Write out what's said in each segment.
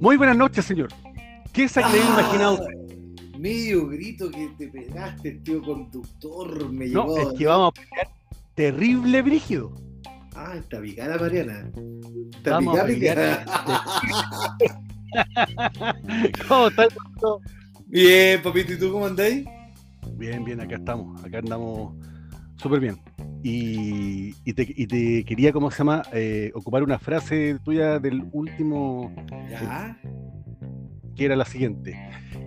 Muy buenas noches, señor. ¿Qué se había Ah, imaginado? Medio grito que te pegaste, tío conductor. Me No, llegó. es que vamos a pelear terrible brígido. Ah, está picada, Mariana. Está Vamos a picada, picada. ¿Cómo estás? Bien, papito, ¿y tú cómo andáis? Bien, bien, acá estamos. Acá andamos súper bien. Y, y te, y te quería, ¿cómo se llama? Eh, ocupar una frase tuya del último, Ya. que era la siguiente.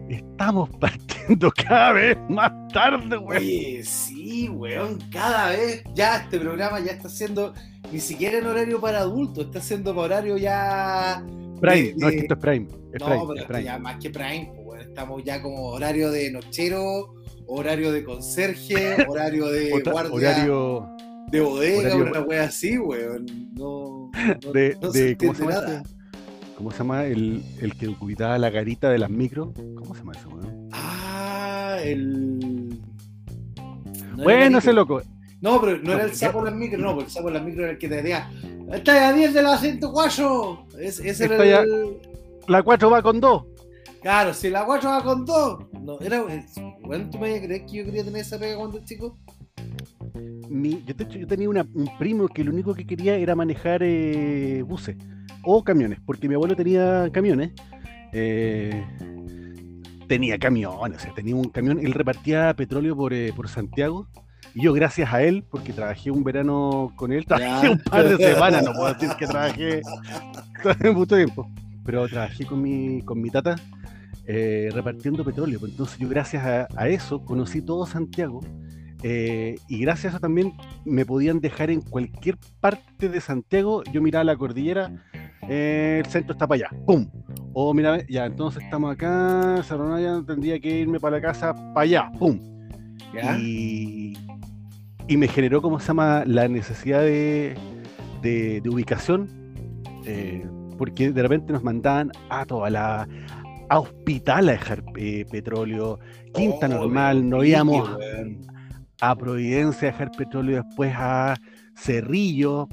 Estamos partiendo cada vez más tarde. Oye, sí, weón, cada vez ya este programa ya está siendo ni siquiera en horario para adultos, está siendo para horario ya. Prime, de- no, es que esto es Prime. Es no, Prime, pero es Prime. ya más que Prime, pues, weón, estamos ya como horario de nochero, horario de conserje, horario de Otra- guardia horario de bodega, horario- una wea así, weón. No, no, de, no se de- ¿cómo se llama? nada. este? ¿Cómo se llama? El, el que cuidaba la garita de las micros. ¿Cómo se llama eso, weón? Ah, el. no era Bueno, ese loco. No, pero no era el sapo en las micros, no, porque el sapo en las micros era el que te decía, ¡Está a 10 de la 104! Es, ese era Está ya- el. La 4 va con 2. Claro, si la 4 va con 2. No, era. Bueno, ¿tú me crees que yo quería tener esa pega cuando chico? Mi, yo, tenía una- un primo que lo único que quería era manejar eh, buses o camiones, porque mi abuelo tenía camiones. eh, tenía camiones, o sea, tenía un camión, él repartía petróleo por, eh, por Santiago. Y yo, gracias a él, porque trabajé un verano con él, trabajé un par de semanas, no puedo decir que trabajé mucho tiempo, pero trabajé con mi, con mi tata eh, repartiendo petróleo. pues, Entonces yo gracias a, a eso conocí todo Santiago eh, y gracias a eso también me podían dejar en cualquier parte de Santiago. Yo miraba la cordillera, eh, el centro está para allá, ¡pum! O mira, ya, entonces estamos acá, Saronaya, tendría que irme para la casa, para allá, ¡pum! ¿Ya? Y, y me generó, ¿cómo se llama?, la necesidad de, de- de ubicación, eh, porque de repente nos mandaban a toda la a hospital a dejar eh, petróleo, Quinta Oh, Normal, no pique, íbamos a Providencia a dejar petróleo, después a Cerrillo,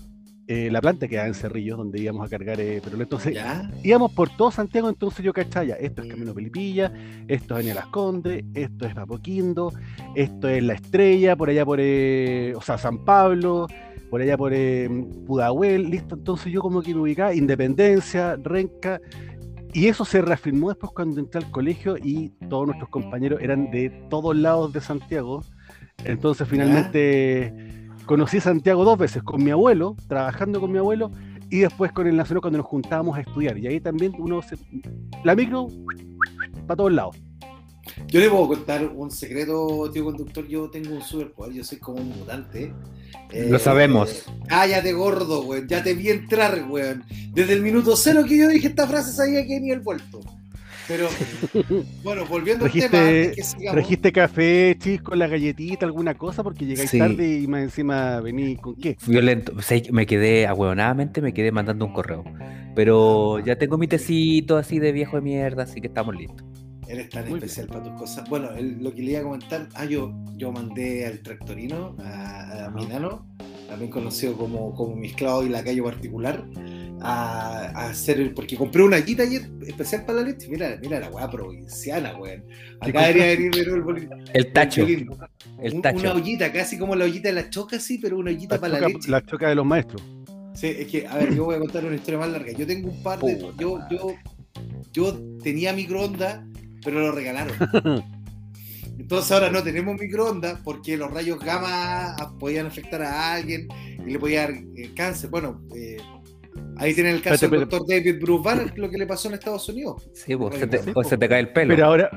eh, la planta quedaba en Cerrillo, donde íbamos a cargar eh, petróleo. Entonces, ¿Ya? íbamos por todo Santiago, entonces yo cachaba ya, esto es Camino Pelipilla, esto es Avenida Las Condes, esto es Papoquindo, esto es La Estrella, por allá por, o sea, San Pablo, por allá por Pudahuel, listo, entonces yo como que me ubicaba, Independencia, Renca, y eso se reafirmó después cuando entré al colegio y todos nuestros compañeros eran de todos lados de Santiago, entonces finalmente conocí Santiago dos veces, con mi abuelo, trabajando con mi abuelo, y después con el Nacional cuando nos juntábamos a estudiar. Y ahí también uno se... La micro, para todos lados. Yo le puedo contar un secreto, tío conductor. Yo tengo un superpoder, yo soy como un mutante. Eh, Lo sabemos. Cállate, gordo, weón. Ya te vi entrar, weón. Desde el minuto cero que yo dije esta frase sabía que ni el vuelto. Pero, bueno, volviendo al tema, antes que sigamos. ¿Trajiste café, chisco, la galletita, alguna cosa? Porque llegáis Sí. tarde y más encima vení con qué. Violento. O sea, me quedé, ahueonadamente, me quedé mandando un correo. Pero ya tengo mi tecito así de viejo de mierda, así que estamos listos. Eres tan Muy especial para tus cosas. Bueno, el- lo que le iba a comentar, ah, yo, yo mandé al tractorino, a, a Milano, también conocido como, como mi esclavo y lacayo particular, a, a hacer el, porque compré una guita ayer especial para la leche. Mira, mira la weá provinciana, weón. ¿Qué Acá debería venir de nuevo el El tacho. El Un- tacho. Una ollita, casi como la ollita de la choca, sí, pero una ollita La para la leche. la choca de los maestros. Sí, es que, a ver, yo voy a contar una historia más larga. Yo tengo un par de. Yo, yo, yo tenía microondas, pero lo regalaron. Entonces ahora no tenemos microondas porque los rayos gamma podían afectar a alguien y le podía dar eh, cáncer. Bueno, eh, ahí tienen el caso del doctor David Bruce Banner, lo que le pasó en Estados Unidos. Sí, pues, se te, Sí, o se te cae el pelo. Pero ahora,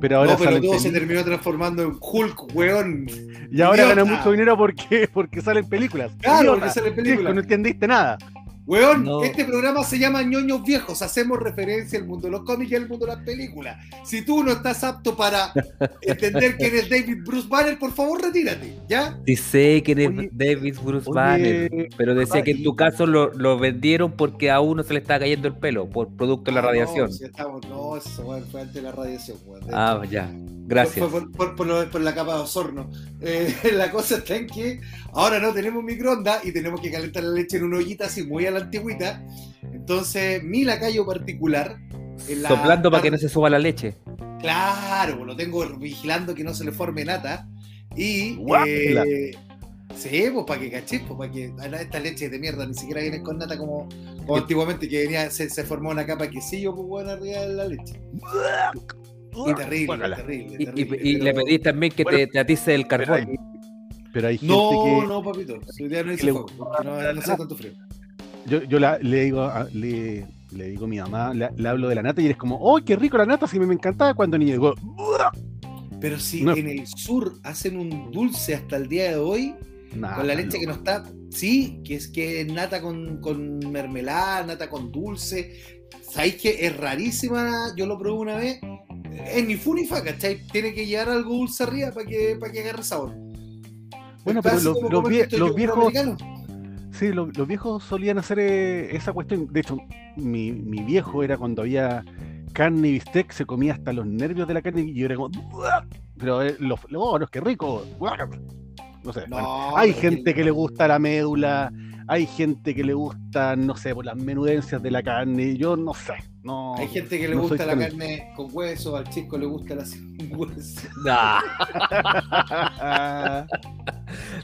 pero ahora no, pero salen todo se terminó transformando en Hulk, weón. Y ahora ganan mucho dinero porque, porque salen películas. Claro, Idiota. porque salen películas. no entendiste nada. Weón, No. este programa se llama ñoños viejos. Hacemos referencia al mundo de los cómics y al mundo de las películas. Si tú no estás apto para entender quién es David Bruce Banner, por favor, retírate, ¿ya? Sí sé que eres Oye, David Bruce oye, Banner, pero decía que en tu caso lo, lo vendieron porque a uno se le estaba cayendo el pelo por producto de la Ah, radiación. No, si estamos, no, eso weón, fue antes de la radiación, weón. Ah, hecho, ya. Gracias. Fue por, por- por lo- por la capa de osorno. Eh, la cosa está en que ahora no tenemos microondas y tenemos que calentar la leche en una ollita así muy a la antigüita. Entonces, mi lacayo particular. en la Soplando para que no se suba la leche. Claro, lo tengo vigilando que no se le forme nata. Y. Eh, sí, pues para que caché, pues para que. ah, Esta leche de mierda ni siquiera viene con nata como, como antiguamente, que venía, se, se formó una capa de quesillo, pues bueno, arriba de la leche. Y terrible, terrible, Y, y- terrible. y le pero- pedís también que Bueno, te, te atice el Pero carbón. hay, pero hay gente No, que. no, papito. Su idea no que fuego, porque no, no tanto frío. Yo, yo la- le digo a, le, le digo a mi mamá, le, le hablo de la nata y eres como, ¡oh, qué rico la nata! Si me, me encantaba cuando niño. Digo, Pero si No. en el sur hacen un dulce hasta el día de hoy, "Nah, con la leche no". que no está, sí, que es que nata con, con mermelada, nata con dulce. ¿Sabéis que es rarísima? Yo lo probé una vez. Es ni fu ni fa, ¿cachai? Tiene que llevar algo dulce arriba para que, para que agarre sabor. Bueno, pero los- los vie- viejos- americanos. Sí, lo- los viejos solían hacer eh, esa cuestión. De hecho, mi, mi viejo era cuando había carne y bistec, se comía hasta los nervios de la carne y yo era como, pero eh, los, oh, no, es que rico. No sé. No, bueno, hay gente que le gusta la médula, hay gente que le gusta, no sé, por las menudencias de la carne. Yo no sé. No, Hay gente que le no gusta la carne con hueso, al chico le gusta la sin hueso. Nah,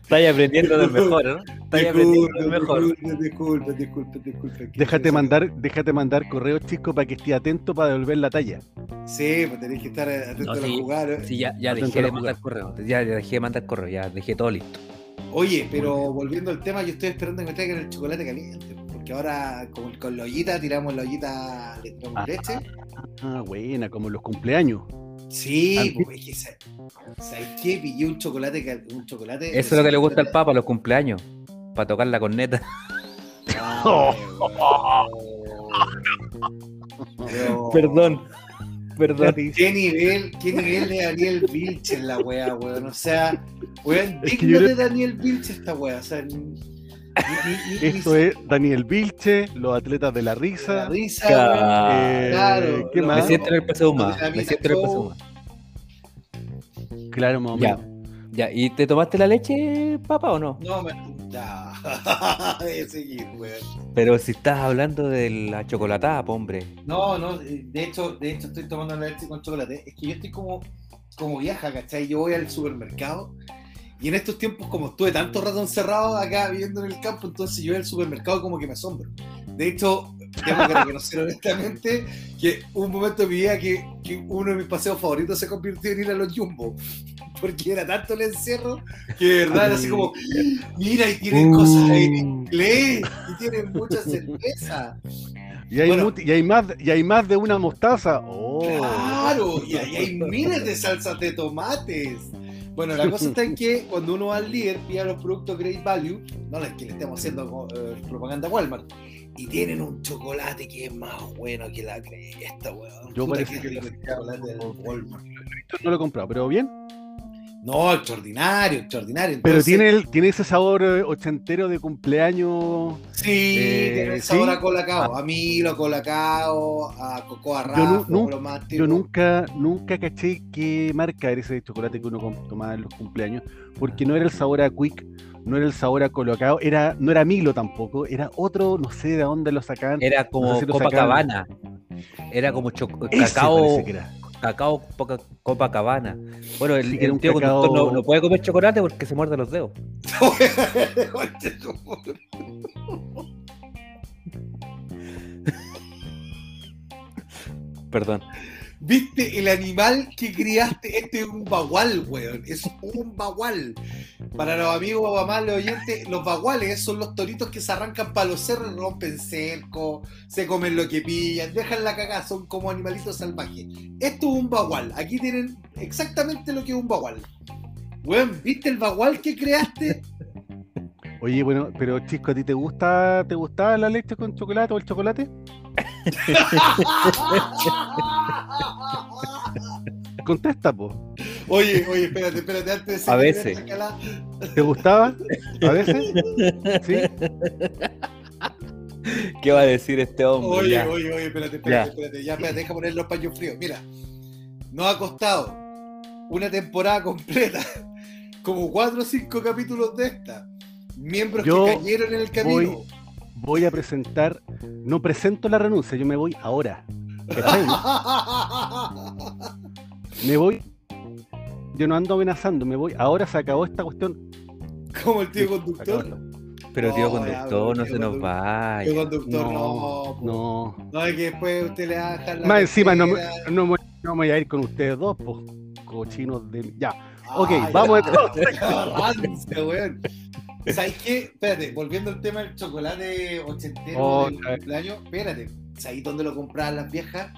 estáis aprendiendo del mejor, ¿no? Estáis aprendiendo del mejor. Disculpen, disculpen, disculpen, disculpen. que déjate mandar, déjate mandar correos, chico, para que esté atento para devolver la talla. Sí, pues tenéis que estar atento No, a jugar. ¿eh? Sí, ya, ya dejé de mandar correo. Ya, ya dejé de mandar correo, ya dejé todo listo. Oye, pero volviendo al tema, yo estoy esperando que me traigan el chocolate caliente. Porque ahora con, con la ollita, tiramos la ollita, le tiramos Ah. leche. Ah, buena, como los cumpleaños. Sí, pues es que sa- ¿sabes qué? Pillé un chocolate, un chocolate. Eso es lo que le gusta al Papa, los cumpleaños. Para tocar la corneta. Perdón. Perdón. ¿Qué nivel, qué nivel de Daniel Vilch en la wea, weón? O sea, weón, que digno de Daniel Vilch esta wea. O sea, Esto es Daniel Vilche, los atletas de la la risa. risa, Claro. Eh, Claro, ¿Qué lo- Me más? siento en el más. La Me siento en el paseo show. más. Claro, más Ya. Ya, ¿y te tomaste la leche, papá, o no? No, me. Ya. Pero si estás hablando de la chocolatada, hombre. No, no, eh, de hecho, de hecho estoy tomando la leche con chocolate. Es que yo estoy como, como viaja, ¿cachai? Yo voy al supermercado y en estos tiempos, como estuve tanto rato encerrado acá viviendo en el campo, entonces yo voy al supermercado como que me asombro. De hecho, tengo que reconocer honestamente que un momento en mi vida que, que uno de mis paseos favoritos se convirtió en ir a los Jumbo. Porque era tanto el encierro que de verdad era así como, mira, y tienen cosas en inglés, y tienen mucha cerveza. y, hay bueno. y, hay más, y hay más de una mostaza. Oh. Claro, y ahí hay miles de salsas de tomates. Bueno, la cosa está en que cuando uno va al líder, pide los productos Great Value, no es que le estemos haciendo eh, propaganda a Walmart, y tienen un chocolate que es más bueno que la cresta, weón. Yo Puta parece que que- el chocolate del Walmart. No lo he comprado, pero bien. No, extraordinario, extraordinario. Pero tiene, el, tiene ese sabor eh, ochentero de cumpleaños. Sí, eh, tiene el sabor ¿sí? a colacao, a Milo, a colacao, a cocoa Yo nu- rafa, nu- lo más Yo nunca, nunca caché qué marca era ese chocolate que uno tomaba en los cumpleaños, porque no era el sabor a Quick, no era el sabor a Colocado, era, no era Milo tampoco, era otro, no sé de dónde lo sacaban. Era como No sé si lo Copacabana. Era como cacao, parece que era. Cacao Poca- Copacabana. Bueno, el, Sí, el tío conductor no, no puede comer chocolate porque se muerde los dedos. Perdón. ¿Viste el animal que criaste? Este es un bagual, weón. Es un bagual. Para los amigos mamás, los oyentes, los baguales son los toritos que se arrancan para los cerros, rompen cerco, se comen lo que pillan, dejan la cagada, son como animalitos salvajes. Esto es un bagual. Aquí tienen exactamente lo que es un bagual. Weón, ¿viste el bagual que creaste? Oye, bueno, pero Chisco, ¿a ti te gusta, te gusta la leche con chocolate o el chocolate? Contesta, po. Oye, oye, espérate, espérate, antes de A veces. ¿Te gustaba? ¿A veces? ¿Sí? ¿Qué va a decir este hombre? Oye, Ya. oye, oye, espérate, espérate, Ya. espérate. Ya, espérate, deja poner los paños fríos. Mira, nos ha costado una temporada completa, como cuatro o cinco capítulos de esta. Miembros Yo que cayeron en el camino. voy- Voy a presentar, no presento la renuncia, yo me voy ahora. Me voy. Yo no ando amenazando, me voy. Ahora se acabó esta cuestión. como el tío conductor. Pero tío conductor, no tío se nos vaya. Tío conductor, no. No, no. No, es que después usted le va a dejar la. Más encima, no, no, me- no me voy a ir con ustedes dos, pues, cochinos de. Ya. Ok, Ah, vamos ya. entonces. ¿Sabes qué? Espérate, volviendo al tema del chocolate ochentero Oh, del cumpleaños, espérate. ¿Sabes dónde lo compraban las viejas?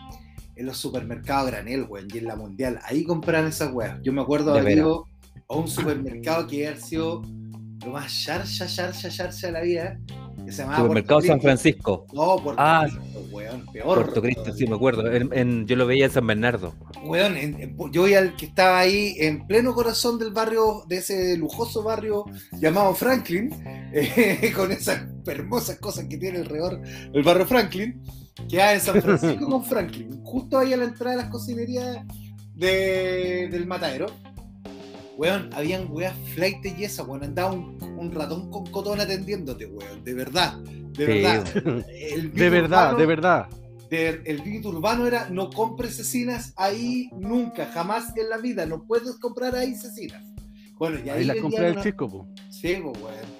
En los supermercados granel, weón, y en la mundial. Ahí compraban esas weas. Yo me acuerdo De haber ido a un supermercado que había sido lo más charcha, charcha, charcha de la vida. Se llamaba Supermercado San. Francisco. No, Puerto Ah. Cristo, weón, peor. Puerto Cristo, sí, me acuerdo. En- en- yo lo veía en San Bernardo. Weón, en- yo vi al que estaba ahí en pleno corazón del barrio, de ese lujoso barrio llamado Franklin, eh, con esas hermosas cosas que tiene alrededor el barrio Franklin, que hay en San Francisco con Franklin, justo ahí a la entrada de las cocinerías de- del matadero. Weón, habían weas flight y esa, weón, andaba un, un ratón con cotón atendiéndote, weón, de verdad, de Sí, verdad. El De verdad, urbano- de verdad. de- el grito urbano era no compres cecinas ahí nunca, jamás en la vida, no puedes comprar ahí cecinas. Bueno, y ahí, Ahí la vendían compré del una- chico, pues. Sí, pues, weón.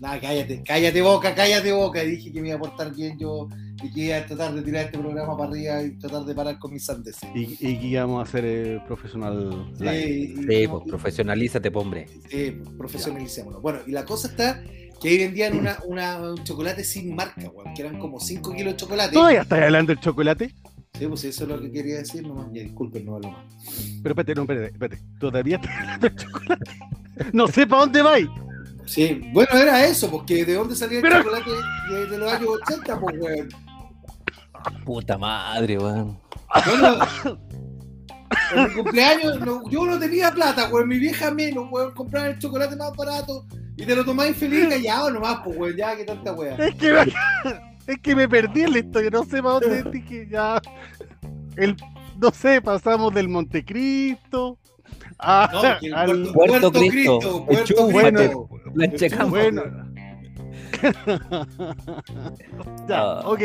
Nada, cállate, cállate boca, cállate boca. Y dije que me iba a portar bien yo que iba a tratar de tirar este programa para arriba y tratar de parar con mis sandeces. Y, y que íbamos a hacer eh, profesional Sí, y- Sí, y- pues profesionalízate, hombre. Sí, profesionalicémonos. Bueno, y la cosa está que ahí vendían una, una- un chocolate sin marca, weón, que eran como 5 kilos de chocolate. ¿Todavía estás hablando del chocolate? Sí, pues eso es lo que quería decir nomás. Ya, disculpen, no hablo más. Pero espérate, no, espérate, espérate. ¿Todavía estás hablando del chocolate? No sé para dónde vais. Sí, bueno, era eso, porque de dónde salía el Pero- chocolate de, de los años 80, pues, weón. Puta madre, weón. Bueno, en mi cumpleaños no- yo no tenía plata, weón. Mi vieja menos, weón. Comprar el chocolate más barato y te lo tomáis feliz callado nomás, pues, weón. Ya, que tanta weón. Es que, me, es que me perdí en la historia, no sé para dónde dije ya. El, no sé, pasamos del Montecristo a, No, el al. Puerto Cristo, Puerto. Cristo. La checamos. Bueno. ya, Ah. ok.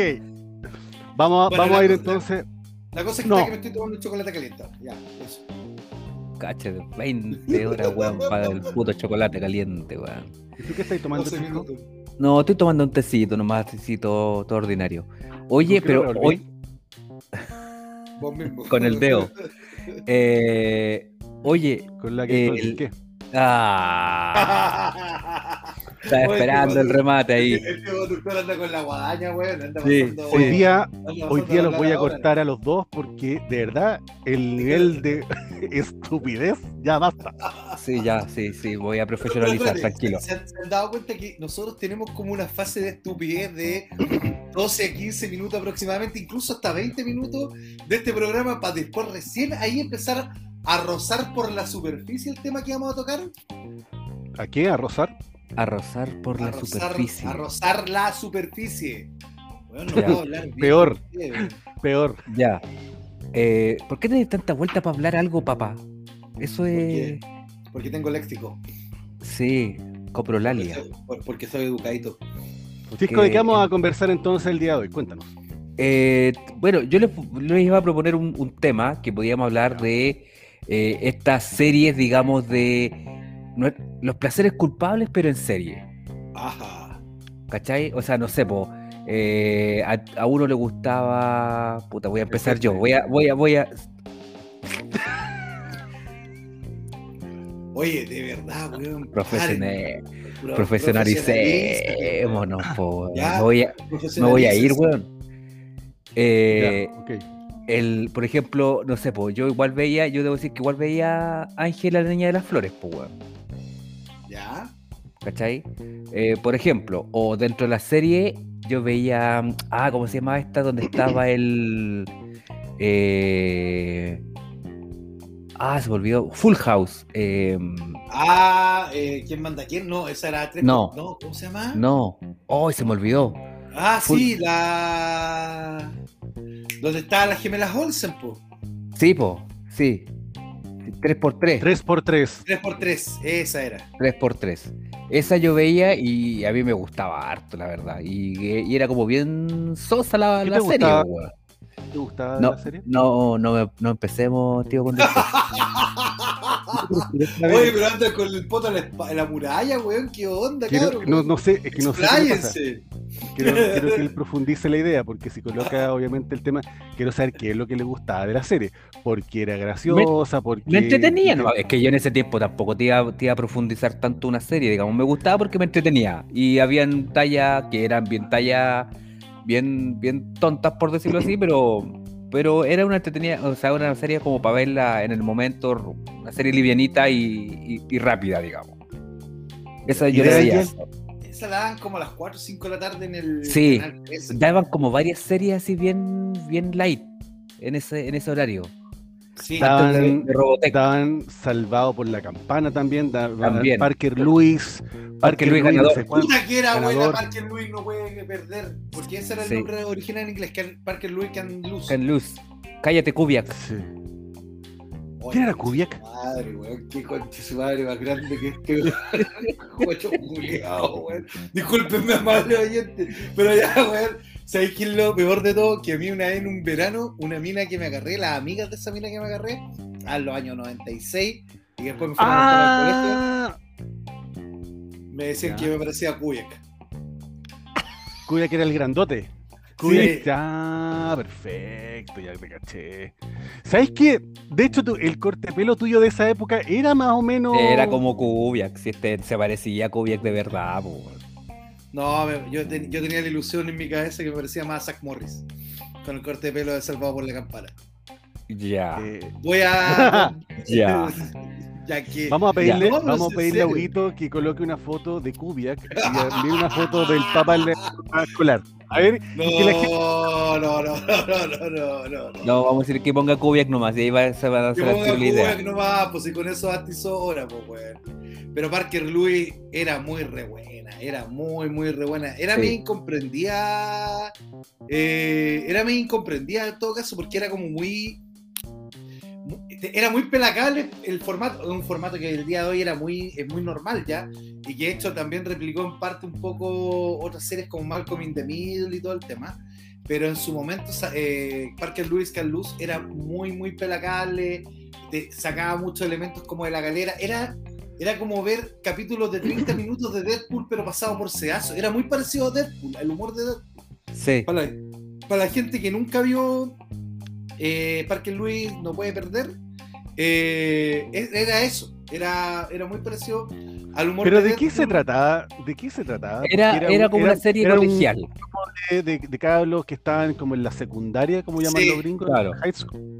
Vamos, a- Bueno, vamos a ir cosa- entonces. La cosa es que, No. que me estoy tomando un chocolate caliente. Ya, eso. Cacha, 20 horas, weón, para el puto chocolate caliente, weón. ¿Y tú qué estás tomando? 12 chico? minutos. No, estoy tomando un tecito nomás, tecito todo ordinario. Oye, ¿Por qué no pero hoy, Vos mismo. Con el dedo. eh, oye, Con la que. El- ¿Qué? ah, estaba Oye, esperando el remate ahí. Este conductor anda con la guadaña, weón. Anda Sí, pasando, Hoy día, anda hoy día los voy a cortar a los dos porque de verdad el nivel de estupidez ya basta. Sí, ya, sí, sí, voy a profesionalizar, tranquilo. ¿Se han, se han dado cuenta que nosotros tenemos como una fase de estupidez de 12 a 15 minutos aproximadamente, incluso hasta 20 minutos de este programa para después recién ahí empezar a rozar por la superficie el tema que vamos a tocar? ¿A qué? ¿A rozar? A rozar por a la rozar, superficie. A rozar la superficie. Bueno, no puedo hablar bien Peor. Peor. Ya. Eh, ¿Por qué tenés tanta vuelta para hablar algo, papá? Eso es. qué? Porque tengo léxico. Sí, Porque coprolalia. soy, por- porque soy educadito. Cisco, ¿de qué vamos Porque, a conversar entonces el día de hoy? Cuéntanos. eh, bueno, yo les, les iba a proponer un, un tema que podíamos hablar de eh, estas series, digamos, de los placeres culpables, pero en serie. Ajá. ¿Cachai? O sea, no sé, po, eh, a, a uno le gustaba. Puta, voy a empezar yo. Voy a, voy a, voy a. Oye, de verdad, weón. Profesione- paren. Pro- profesionalicémonos, po, weón. Ya, Me voy a, me voy a ir, weón. Eh, Ya, el, por ejemplo, no sé, pues yo igual veía, yo debo decir que igual veía a Ángela, la niña de las flores, pues, weón. ¿Cachai? Eh, por ejemplo, o dentro de la serie, yo veía. Ah, ¿cómo se llama esta? Donde estaba el. eh, ah, se me olvidó. Full House. eh, Ah, eh, ¿quién manda quién? No, esa era tres. No. no ¿Cómo se llama? no. Oh, se me olvidó. Ah, Full- sí, la. Donde estaban las gemelas Olsen, po. Sí, po. Sí. 3x3. 3x3. 3x3, esa era. 3x3. Esa yo veía y a mí me gustaba harto, la verdad. Y, y era como bien sosa la, ¿Qué la te serie, gustaba? weón. ¿Te gustaba No, la serie? no, no, me- no empecemos, tío, con esto. Oye, pero anda con el poto en la, la muralla, weón. ¿Qué onda, Quiero- cabrón? no, no sé, es que no sé qué le pasa. Expláyense. Quiero, quiero que él profundice la idea, porque si coloca obviamente el tema, quiero saber qué es lo que le gustaba de la serie. Porque era graciosa, porque. Me entretenía, no, es que yo en ese tiempo tampoco te iba, te iba a profundizar tanto una serie, digamos, me gustaba porque me entretenía. Y habían tallas que eran bien tallas, bien, bien tontas, por decirlo así, pero, pero era una entretenida, o sea, una serie como para verla en el momento, una serie livianita y, y- y rápida, digamos. Esa ¿Y yo la veía. Esa la daban como a las 4 o 5 de la tarde en el Sí. canal 13. Daban como varias series así bien, bien light en ese, en ese horario. Sí, Estaban-. Estaban salvados por la campana también. da- También. Parker Lewis. Parker Lewis no ganador. sé cuánto. Puta que era buena ganador. Parker Lewis, no puede perder. Porque ese era el Sí. nombre original en inglés, Parker Lewis Can Lose. Ken Luz. Cállate, Kubiak. Sí. Oye, ¿Quién era Kubiak? Madre, weón, qué concha su madre más grande que este guacho culiao, weón. Discúlpenme, amable oyente, pero ya, weón. ¿Sabéis qué es lo peor de todo? Que a mí una vez en un verano, una mina que me agarré, las amigas de esa mina que me agarré, a los años 96, y después me fueron a buscar al Ah, colegio, me decían Ya. que yo me parecía a Kubiak. Kubiak era el grandote. Sí. Perfecto, ya te caché. ¿Sabes qué? De hecho, tú- el corte de pelo tuyo de esa época era más o menos. Era como Kubiak, si este se parecía a Kubiak de verdad, po. No, yo, ten- yo tenía la ilusión en mi cabeza que me parecía más a Zach Morris, con el corte de pelo de Salvado por la Campana. Ya, Eh, Voy a. ya. ya que. Vamos a pedirle, No, vamos a pedirle a. Huguito que coloque una foto de Kubiak y envíe una foto del papá en la escolar. A ver, No, y que la gente- no, no, no, no, no, no, no, no. Vamos a decir que ponga Kubiak nomás, y ahí va, se va a hacer ponga la idea. Kubrick nomás, pues si con eso basta hizo hora, pues weón. Pero Parker Lewis era muy re buena, era muy, muy re buena. Era Sí. medio incomprendida, eh, era medio incomprendida en todo caso, porque era como muy. mu- Era muy pelacable el formato, un formato que el día de hoy era muy, es muy normal ya, y que de hecho también replicó en parte un poco otras series como Malcolm in the Middle y todo el tema. Pero en su momento, eh, Parker Lewis Can Luz era muy, muy pelacable, te sacaba muchos elementos como de la galera. Era, era como ver capítulos de 30 minutos de Deadpool, pero pasado por sedazo. Era muy parecido a Deadpool, al humor de Deadpool. Sí, Para la, para la gente que nunca vio eh, Parker Lewis No Puede Perder, eh, e- era eso. Era, era muy parecido al humor Pero de ¿de qué se Deadpool. trataba? ¿De qué se trataba? era, era como una serie era un colegial. de, de, de cabros que estaban como en la secundaria, como llaman Sí, los gringos, claro. high school.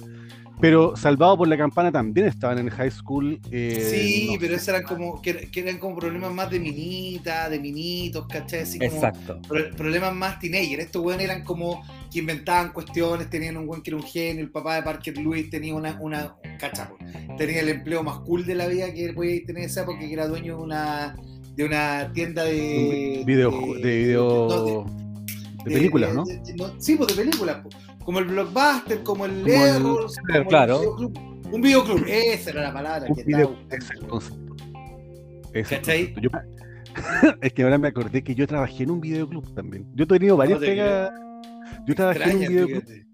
Pero Salvado por la Campana también estaban en high school. eh, Sí, no pero esos eran como, que, que eran como problemas más de minita, de minitos, ¿cachai? Así como Exacto. pro- problemas más teenager. Estos weones eran como que inventaban cuestiones, tenían un buen que era un genio, el papá de Parker Lewis tenía una, una cachapo, tenía el empleo más cool de la vida que podía tener esa porque que era dueño de una de una tienda de video, de, video no, de, películas, de- ¿no? de- de- no, sí, pues de películas, como el blockbuster, como el Como el- el claro. videoclub. un videoclub, esa era la palabra Un que video, el ¿Cachai? Yo- es que ahora me acordé que yo trabajé en un videoclub también. Yo he tenido varias pegas. Yo trabajé en un videoclub. fíjate.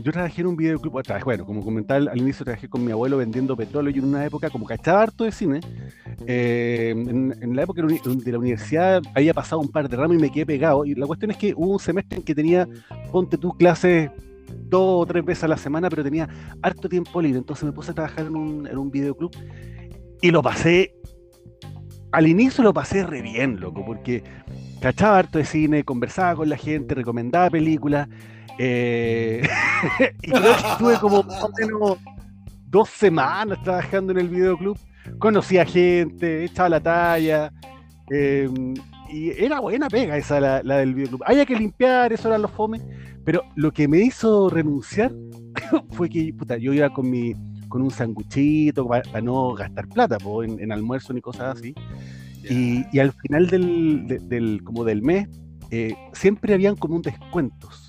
Yo trabajé en un videoclub, bueno, como comentaba al inicio, trabajé con mi abuelo vendiendo petróleo y en una época, como cachaba harto de cine, eh, en, la época de la universidad había pasado un par de ramos y me quedé pegado. Y la cuestión es que hubo un semestre en que tenía, ponte tú, clases dos o tres veces a la semana, pero tenía harto tiempo libre. Entonces me puse a trabajar en un, en un y lo pasé, al inicio lo pasé re bien, loco, porque cachaba harto de cine, conversaba con la gente, recomendaba películas. Eh, y creo que estuve como más o menos dos semanas trabajando en el videoclub. Conocía gente, echaba la talla. eh, y era buena pega esa, la, la del videoclub. Había que limpiar, eso eran los fomes. Pero lo que me hizo renunciar fue que puta, yo iba con mi con un sanguchito para no gastar plata po, en, en almuerzo ni cosas así. Y, y al final del, de- del, como del mes, eh, siempre habían como un descuentos.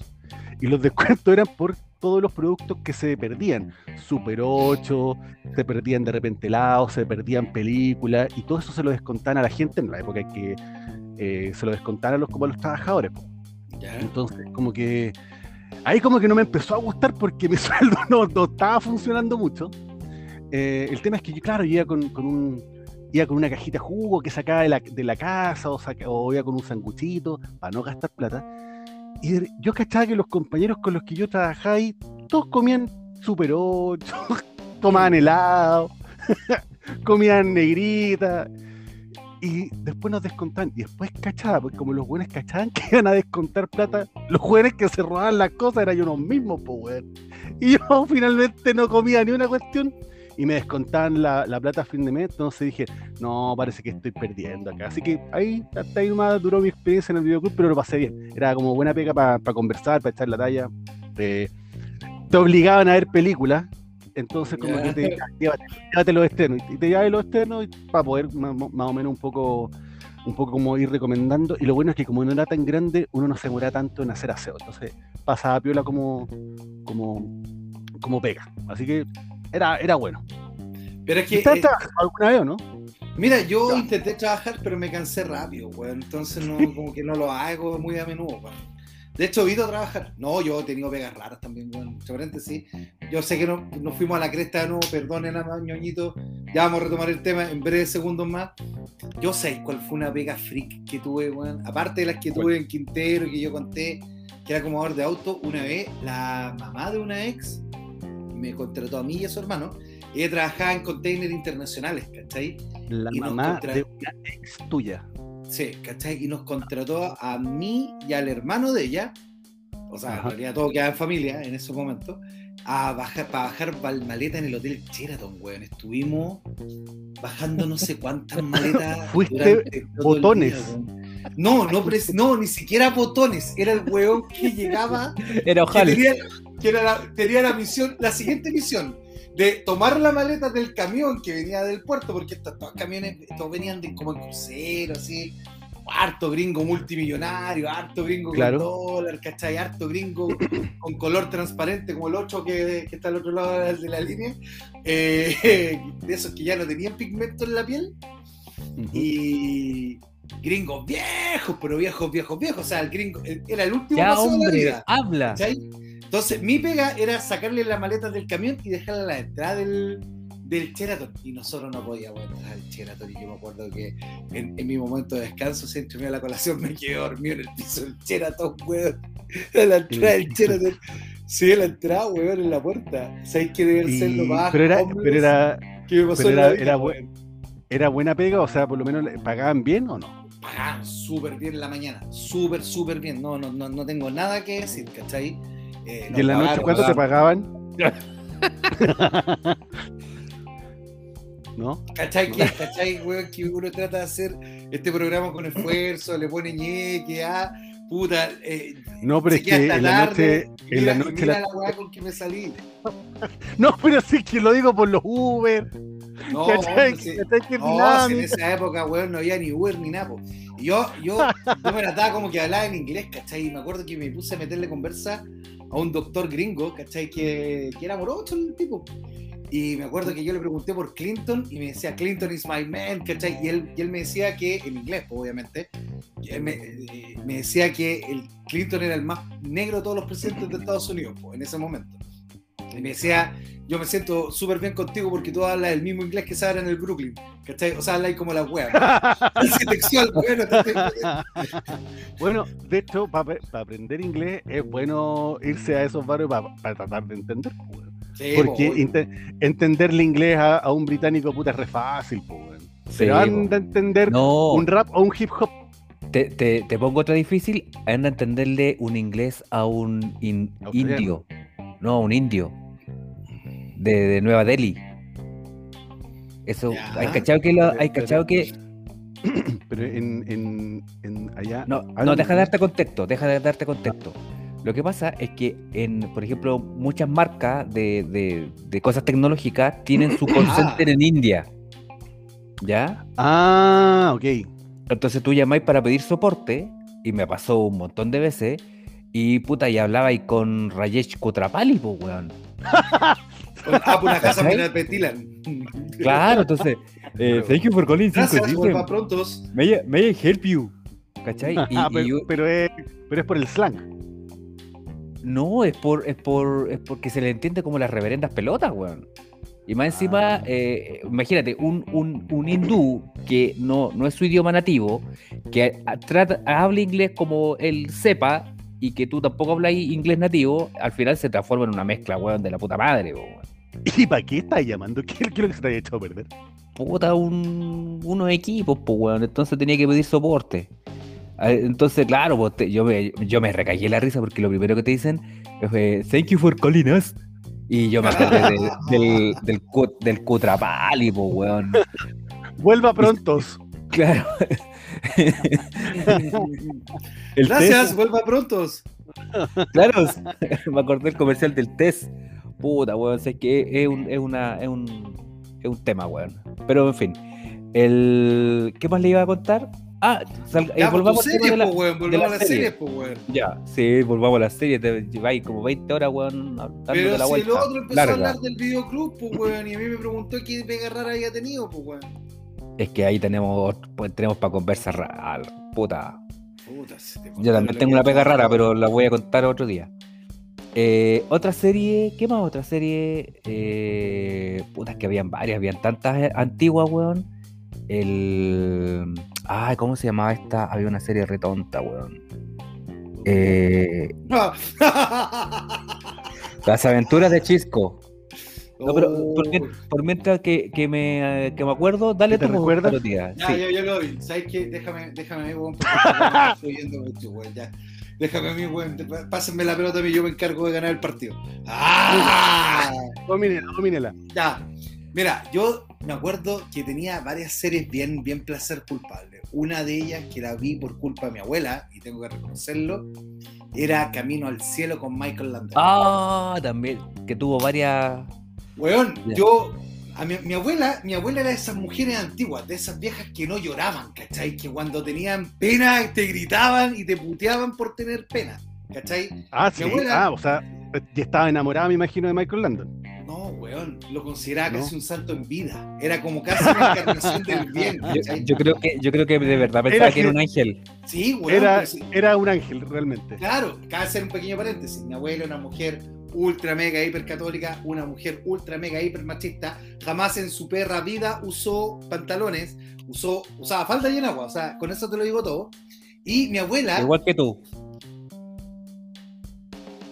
Y los descuentos eran por todos los productos que se perdían. Super 8, se perdían de repente helados, se perdían películas, y todo eso se lo descontaban a la gente en la época en que eh, se lo descontaban a los, como a los trabajadores. Entonces, como que ahí como que no me empezó a gustar porque mi sueldo no, no estaba funcionando mucho. Eh, el tema es que yo, claro, yo iba con, con un iba con una cajita de jugo que sacaba de la, de la casa o, saca- o iba con un sanguchito para no gastar plata. Y yo cachaba que los compañeros con los que yo trabajaba ahí, todos comían Super 8, tomaban helado, comían negrita. Y después nos descontaban. Y después cachaba, porque como los buenos cachaban que iban a descontar plata, los jóvenes que se robaban las cosas eran yo los mismos, pues. Y yo finalmente no comía ni una cuestión y me descontaban la, la plata a fin de mes. Entonces dije, no, parece que estoy perdiendo acá. Así que ahí, hasta ahí nomás duró mi experiencia en el videoclub, pero lo pasé bien. Era como buena pega para conversar, para echar la talla. Eh, te obligaban a ver películas. Entonces, como que te llévate, llévate los externos. Y te llevas los externos para poder más, o menos un poco un poco como ir recomendando. Y lo bueno es que como no era tan grande, uno no se demora tanto en hacer aseo. Entonces, pasaba piola como, como, como pega. Así que era, era bueno. Pero es que, ¿Usted eh, alguna vez o no? mira, yo Ya. intenté trabajar, pero me cansé rápido, weón. Entonces no, como que no lo hago muy a menudo, weón. De hecho, he ido a trabajar. No, yo he tenido pegas raras también, weón. Entre paréntesis, yo sé que no, nos fuimos a la cresta de nuevo, perdonen a ñoñito. Ya vamos a retomar el tema en breves segundos más. Yo sé cuál fue una pega freak que tuve, weón. Aparte de las que tuve en Quintero que yo conté, que era acomodador de auto, una vez la mamá de una ex me contrató a mí y a su hermano. Ella trabajaba en containers internacionales, ¿cachai? La y nos mamá contra- de una ex tuya. Sí, ¿cachai? Y nos contrató a mí y al hermano de ella, o sea, en Ajá. realidad todo quedaba en familia en ese momento, a bajar, para bajar maleta en el hotel Sheraton, weón. Estuvimos bajando no sé cuántas maletas. Fuiste botones. día, no, no, pres- no, ni siquiera botones. Era el weón que llegaba Era que tenía, que era la, tenía la misión, la siguiente misión, de tomar la maleta del camión que venía del puerto, porque estos, estos camiones, todos venían de, como en crucero, así, harto gringo multimillonario, harto gringo Claro. con dólar, ¿cachai? Harto gringo con color transparente, como el 8 que, que está al otro lado de la, línea, eh, de esos que ya no tenían pigmento en la piel, y gringos viejos, pero viejos, viejos, viejos, o sea, el gringo, el- era el último Ya, paseo de la hombre, vida. habla. ¿Cachai? Entonces, mi pega era sacarle las maletas del camión y dejarla a la entrada del, del Sheraton. Y nosotros no podíamos entrar al Sheraton. Y yo me acuerdo que en, en mi momento de descanso, se terminó la colación, me quedé dormido en el piso del Sheraton, weón. A la entrada del Sheraton. Sí, a la entrada, weón, en la puerta. ¿Sabes qué debe ser lo más pero era, pero era, que me pasó pero era- vida, era weón? era buena pega, o sea, por lo menos pagaban bien o no. pagaban súper bien en la mañana, súper, súper bien. No, no, no, no tengo nada que decir, ¿cachai? Eh, ¿Y en la noche pagaron, cuánto te pagaban. ¿No? ¿Cachai? Que, ¿Cachai, weón? Que uno trata de hacer este programa con esfuerzo, le pone ñeque, ah, puta. Eh, No, pero se es queda que en la tarde, noche, en la mira- y noche mira la- la weá con que me salí. No, pero sí que lo digo por los Uber. No, ¿Cachai? hombre, sí. ¿Cachai? Que No, si en esa época, weón, no había ni Uber ni nada. po. Y yo, yo, yo me trataba como que hablaba en inglés, ¿cachai? Y me acuerdo que me puse a meterle conversa a un doctor gringo, ¿cachai? Que, que era morocho el tipo. Y me acuerdo que yo le pregunté por Clinton y me decía, Clinton is my man, ¿cachai? Y él, y él me decía que, en inglés, pues, obviamente, me, eh, me decía que el Clinton era el más negro de todos los presidentes de Estados Unidos, pues, en ese momento. Y me decía, yo me siento súper bien contigo porque tú hablas el mismo inglés que se habla en el Brooklyn, ¿cachai? O sea, hablas como la wea. Bueno, bueno, de hecho, para aprender inglés es bueno irse a esos barrios para tratar de entender. Sí, Porque po, inglés a, a un británico puta es re fácil, po, weón. Pero Sí, anda a entender No, un rap o un hip hop. te, te- te pongo otra difícil. Anda a entenderle un inglés a un in- indio. No, un indio. De, de Nueva Delhi. Eso, Ya. hay cachado que, lo- hay Pero- cachado que Pero en, en, en allá. No, no, deja de darte contexto, deja de darte contexto. Lo que pasa es que en, por ejemplo, muchas marcas de, de- de cosas tecnológicas tienen su call Ah. center en India. ¿Ya? Ah, ok. Entonces tú llamáis para pedir soporte, y me pasó un montón de veces, Y puta, y hablaba ahí con Rayesh Kutrapali, pues, weón. Con- Ah, por una casa. Claro, entonces, eh, thank you for calling Gracias, System. vuelva prontos. May, may I help you? ¿Cachai? Y, Ah, y pero, yo- pero es, pero es por el slang. no, es por, es por, es porque se le entiende como las reverendas pelotas, weón. Y más encima, Ah. eh, imagínate, un, un, un hindú que no, no es su idioma nativo, que a- trata, habla inglés como él sepa, y que tú tampoco hablas inglés nativo, al final se transforma en una mezcla, weón, de la puta madre, weón. ¿Y para qué estás llamando? ¿Qué, es lo que se te haya echado a perder? puta, un, unos equipos, pues, weón. Entonces tenía que pedir soporte. Ah, Entonces, claro, pues, te- yo, me, yo me recagué la risa porque lo primero que te dicen es eh, Thank you for calling us. Y yo me acordé de- del, del, cu- del Cutrapali, pues, weón. Vuelva prontos. Claro. El Gracias, test, vuelva prontos. claro, me acordé del comercial del test. Puta, weón, sé que es un, es una, es un, es un tema, weón. Pero en fin. El, ¿Qué más le iba a contar? Ah, sal- eh, pues, volvamos serie, de la- po, weón. Volvamos la a las serie. po, weón. Ya, sí, volvamos a la serie. Te lleváis como 20 horas, weón, Pero la si el otro empezó larga. a hablar del videoclub, pues, weón, y a mí me preguntó qué pega rara había tenido, pues, weón. Es que ahí tenemos, pues, tenemos para conversar. ra- Puta. Puta, te Yo también tengo una pega rara, pero la voy a contar otro día. Eh, otra serie, ¿qué más otra serie? Eh, putas que habían varias, habían tantas eh, antiguas, weón. El. Ay, ¿cómo se llamaba esta? Había una serie retonta, weón. Eh, Las aventuras de Chisco. No, pero por, Oh, por mientras que, que me, que me acuerdo, dale ¿Te tú recuerdas? Ya, Sí. ya, ya lo vi. ¿Sabes qué? Déjame, déjame, weón, mucho, weón, ya. Déjame a mí, weón. Pásenme la pelota a mí, yo me encargo de ganar el partido. ¡Ah! Domínela, domínela. Ya. Mira, yo me acuerdo que tenía varias series bien, bien placer culpable. Una de ellas, que la vi por culpa de mi abuela, y tengo que reconocerlo, era Camino al Cielo con Michael Landon. Ah, también, que tuvo varias. Weón, yo. A mi, mi abuela, mi abuela era de esas mujeres antiguas, de esas viejas que no lloraban, ¿cachai? Que cuando tenían pena te gritaban y te puteaban por tener pena, ¿cachai? Ah, sí. abuela- Ah, o sea, ya estaba enamorada, me imagino, de Michael Landon. No, weón, lo consideraba ¿No? casi un santo en vida. Era como casi una encarnación del bien, Yo, creo que, yo creo que de verdad pensaba Era que era un ángel. Sí, weón. Era, sí. era un ángel, realmente. Claro, cabe hacer un pequeño paréntesis. Mi abuela era una mujer ultra mega hiper católica, una mujer ultra mega hiper machista. Jamás en su perra vida usó pantalones, usó, usaba falda y en agua. O sea, con eso te lo digo todo. Y mi abuela. Igual que tú.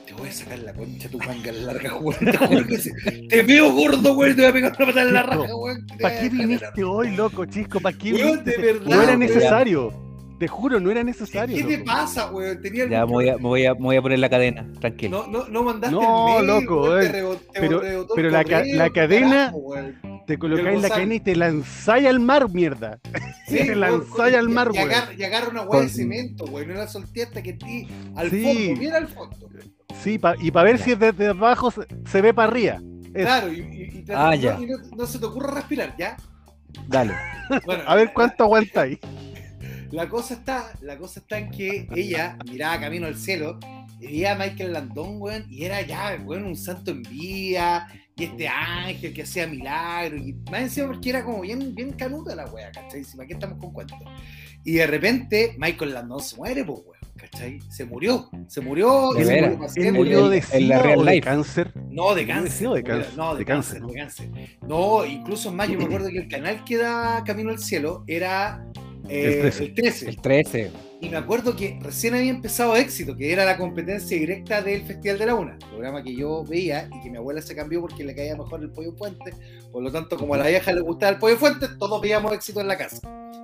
Te voy a sacar la concha tu manga larga, weón. Te. Te veo gordo, weón. Te voy a pegar una patada en la raja, weón. ¿Para qué viniste hoy, loco, chisco? ¿Para qué Weón, viniste? No era necesario. Te juro, no era necesario. ¿Qué te loco. pasa, weón? Tenía Ya me voy a, me voy a, me voy a poner la cadena, tranquilo. No, no, no mandaste No, el mail, loco, weón, te rebotó- te Pero- rebotó pero la correo, cadena- carajo, weón. Te colocáis la cadena y te lanzáis al mar, mierda. Sí, Te lanzáis al mar, y, weón. agarra, y agarra una hueá de cemento, güey. No la solté hasta que ti al Sí. fondo, bien al fondo. Sí, pa- y para ver si desde abajo se, se ve para arriba. Claro, y, y- y te- Ah, no, ya. y no, no se te ocurra respirar, ¿ya? Dale. Bueno, A ver cuánto aguantáis. La cosa está, la cosa está en que ella miraba camino al cielo y veía a Michael Landon, weón, y era ya, weón, un santo en vida, y este ángel que hacía milagros, y más encima porque era como bien, bien canuta la wea, ¿cachai? Si, ¿Para qué estamos con cuentos? Y de repente Michael Landon se muere, pues, weón, ¿cachai? Se murió, se murió, De y se veras. murió para ¿Él siempre. murió de en la real de cáncer? No, de cáncer. De cáncer? No, de, De cáncer, cáncer, de cáncer. No, incluso más, yo me acuerdo que el canal que da Camino al Cielo era eh, El 13. El 13. El 13. Y me acuerdo que recién había empezado Éxito, que era la competencia directa del Festival de la Una, programa que yo veía y que mi abuela se cambió porque le caía mejor el pollo fuente. Por lo tanto, como a la vieja le gustaba el pollo fuente, todos veíamos Éxito en la casa.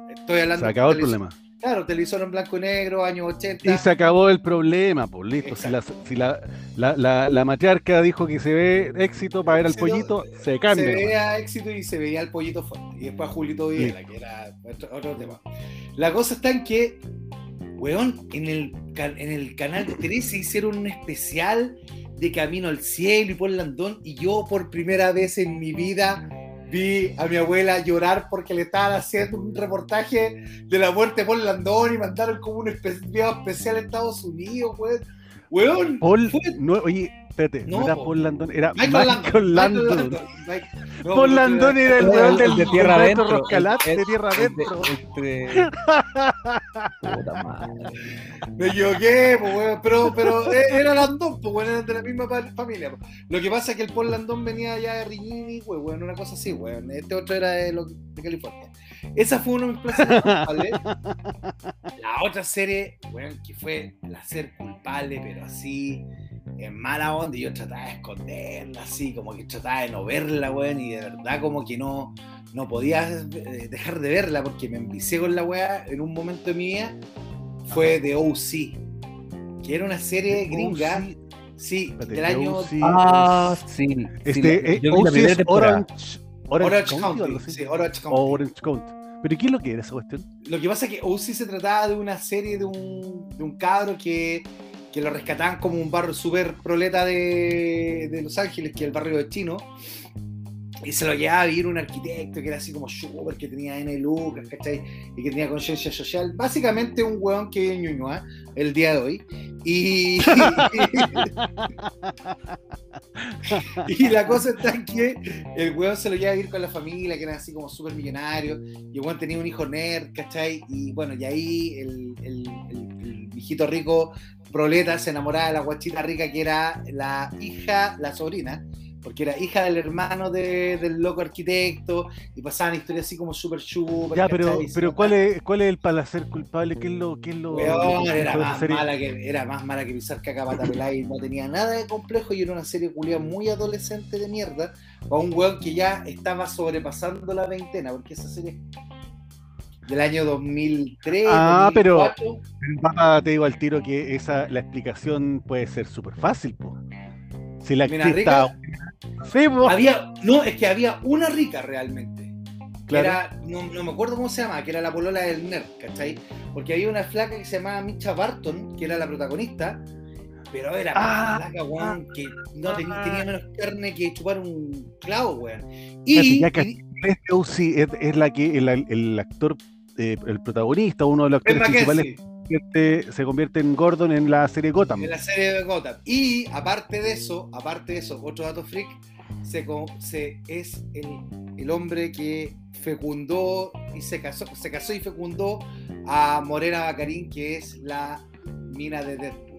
Estoy hablando Se acabó el problema. Claro, televisor en blanco y negro, años 80. Y se acabó el problema, pues listo. Si, la, si la, la, la- la matriarca dijo que se ve éxito para ver al pollito, se se cambia. veía éxito y se veía el pollito fuerte. Y después Julito Videla, que era otro, tema. La cosa está en que, weón, en el, en el canal 13 hicieron un especial de Camino al Cielo y Paul Landón. Y yo por primera vez en mi vida vi a mi abuela llorar porque le estaban haciendo un reportaje de la muerte de Paul Landón y mandaron como un espe- video especial a Estados Unidos, weón. Weón, Paul, no, oye, espérate, no, No, era. Paul Landon, era Michael Michael, Landon. Landon. Michael Mike- no, Paul no, Landon era el weón el del de tierra adentro, de tierra adentro. Puta madre. Me equivoqué, pues, weón, pero, pero eh, era Landon, pues, weón, eran de la misma familia. Lo que pasa es que el Paul Landon venía ya de Riñini, weón, weón, una cosa así, weón. Este otro era de, lo- de California. Esa fue uno de mis placeres culpables. La otra serie, weón, que fue Placer Culpable, pero así, en mala onda, y yo trataba de esconderla, así, como que trataba de no verla, weón, y de verdad como que no, no podía eh, dejar de verla porque me envicié con la weá en un momento de mi vida. Fue de OC, que era una serie gringa, sí, Espérate, del año OC. Ah, sí. sí, Este, la- eh, OC es. Orange, Orange, Orange County, County. Sí, Orange County. O Orange County. ¿Pero qué es lo que era esa cuestión? Lo que pasa es que OC se trataba de una serie de un, de un cabro que, que lo rescataban como un barrio súper proleta de, de Los Ángeles, que es el barrio de Chino. Y se lo llevaba a vivir un arquitecto que era así como súper, que tenía N lucas, ¿cachai? Y que tenía conciencia social. Básicamente un weón que vive en Ñuñoa el día de hoy. Y, y la cosa está en que el weón se lo lleva a vivir con la familia, que era así como súper millonario. Y el weón tenía un hijo nerd, ¿cachai? Y bueno, y ahí el, el, el- el viejito rico proleta se enamoraba de la guachita rica que era la hija, la sobrina, porque era hija del hermano de- del loco arquitecto, y pasaban historias así como súper súper. Ya, pero, ¿cachai? pero ¿cuál es, ¿cuál es el placer culpable? ¿Qué es lo, qué es lo, Weón, lo que era más, mala que, era más mala que pisar caca pata y no tenía nada de complejo y era una serie culia muy adolescente de mierda para un weón que ya estaba sobrepasando la veintena, porque esa serie del año 2003, Ah, pero- 2004. Pero, papá, te digo al tiro que esa, la explicación puede ser súper fácil, po. Si la Mira, rica, Sí, había, no, es que había una rica realmente. que Claro. Era, no, no me acuerdo cómo se llama, que era la polola del nerd, ¿cachai? Porque había una flaca que se llamaba Micha Barton, que era la protagonista, pero era Ah, flaca, weón, que no tenía, ah. tenía menos carne que chupar un clavo, weón. Y, ya que- y- Este es, es la que el, el actor, eh, el protagonista, uno de los actores principales, Mackenzie, se convierte, en Gordon en la serie Gotham. en la serie de Gotham. Y aparte de eso, aparte de eso, otro dato freak, se, se- es el, el hombre que fecundó y se casó, se casó y fecundó a Morena Bacarín, que es la mina de Deadpool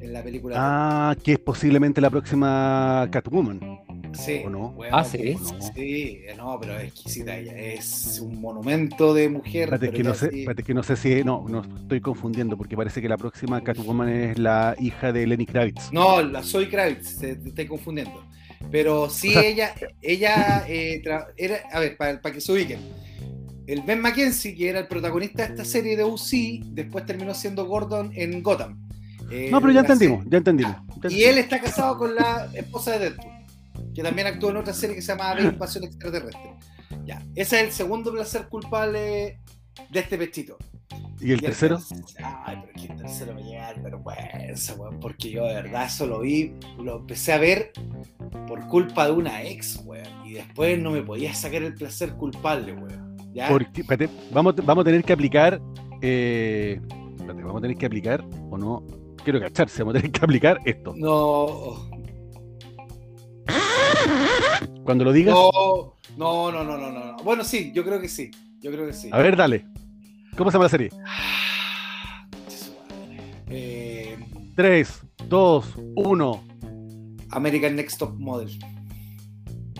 en la película. Ah, que es posiblemente la próxima Catwoman. Sí, ¿o no? Ah, ¿sí? Sí, no, pero es exquisita ella. Es un monumento de mujer. Espérate, pero que no ya sé, sí- espérate, que no sé si. No, no estoy confundiendo porque parece que la próxima Catwoman es la hija de Lenny Kravitz. No, la soy Kravitz, te, te estoy confundiendo. Pero sí, ella, ella eh, tra- era, a ver, para, que se ubiquen. El Ben Mackenzie, que era el protagonista de esta serie de UC, después terminó siendo Gordon en Gotham. Eh, No, pero ya la entendimos, ya entendimos. Ya Y él está casado con la esposa de Deadpool, que también actuó en otra serie que se llama Invasión Extraterrestre. Ya, ese es el segundo placer culpable de este pechito. ¿Y el tercero? ter- Ay, pero que el tercero me llega a dar vergüenza, weón, porque yo de verdad eso lo vi, lo empecé a ver por culpa de una ex, weón, y después no me podía sacar el placer culpable, weón. ¿ya? Porque, espérate, vamos, vamos a tener que aplicar. eh, espérate, vamos a tener que aplicar, o no. Quiero cacharse, vamos a tener que aplicar esto. No, Cuando lo digas, no, no, no, no, no, no. Bueno, sí, yo creo que sí, yo creo que sí. a ver, dale. ¿Cómo se llama la serie? Ah. Eh, 3, 2, 1. American Next Top Model.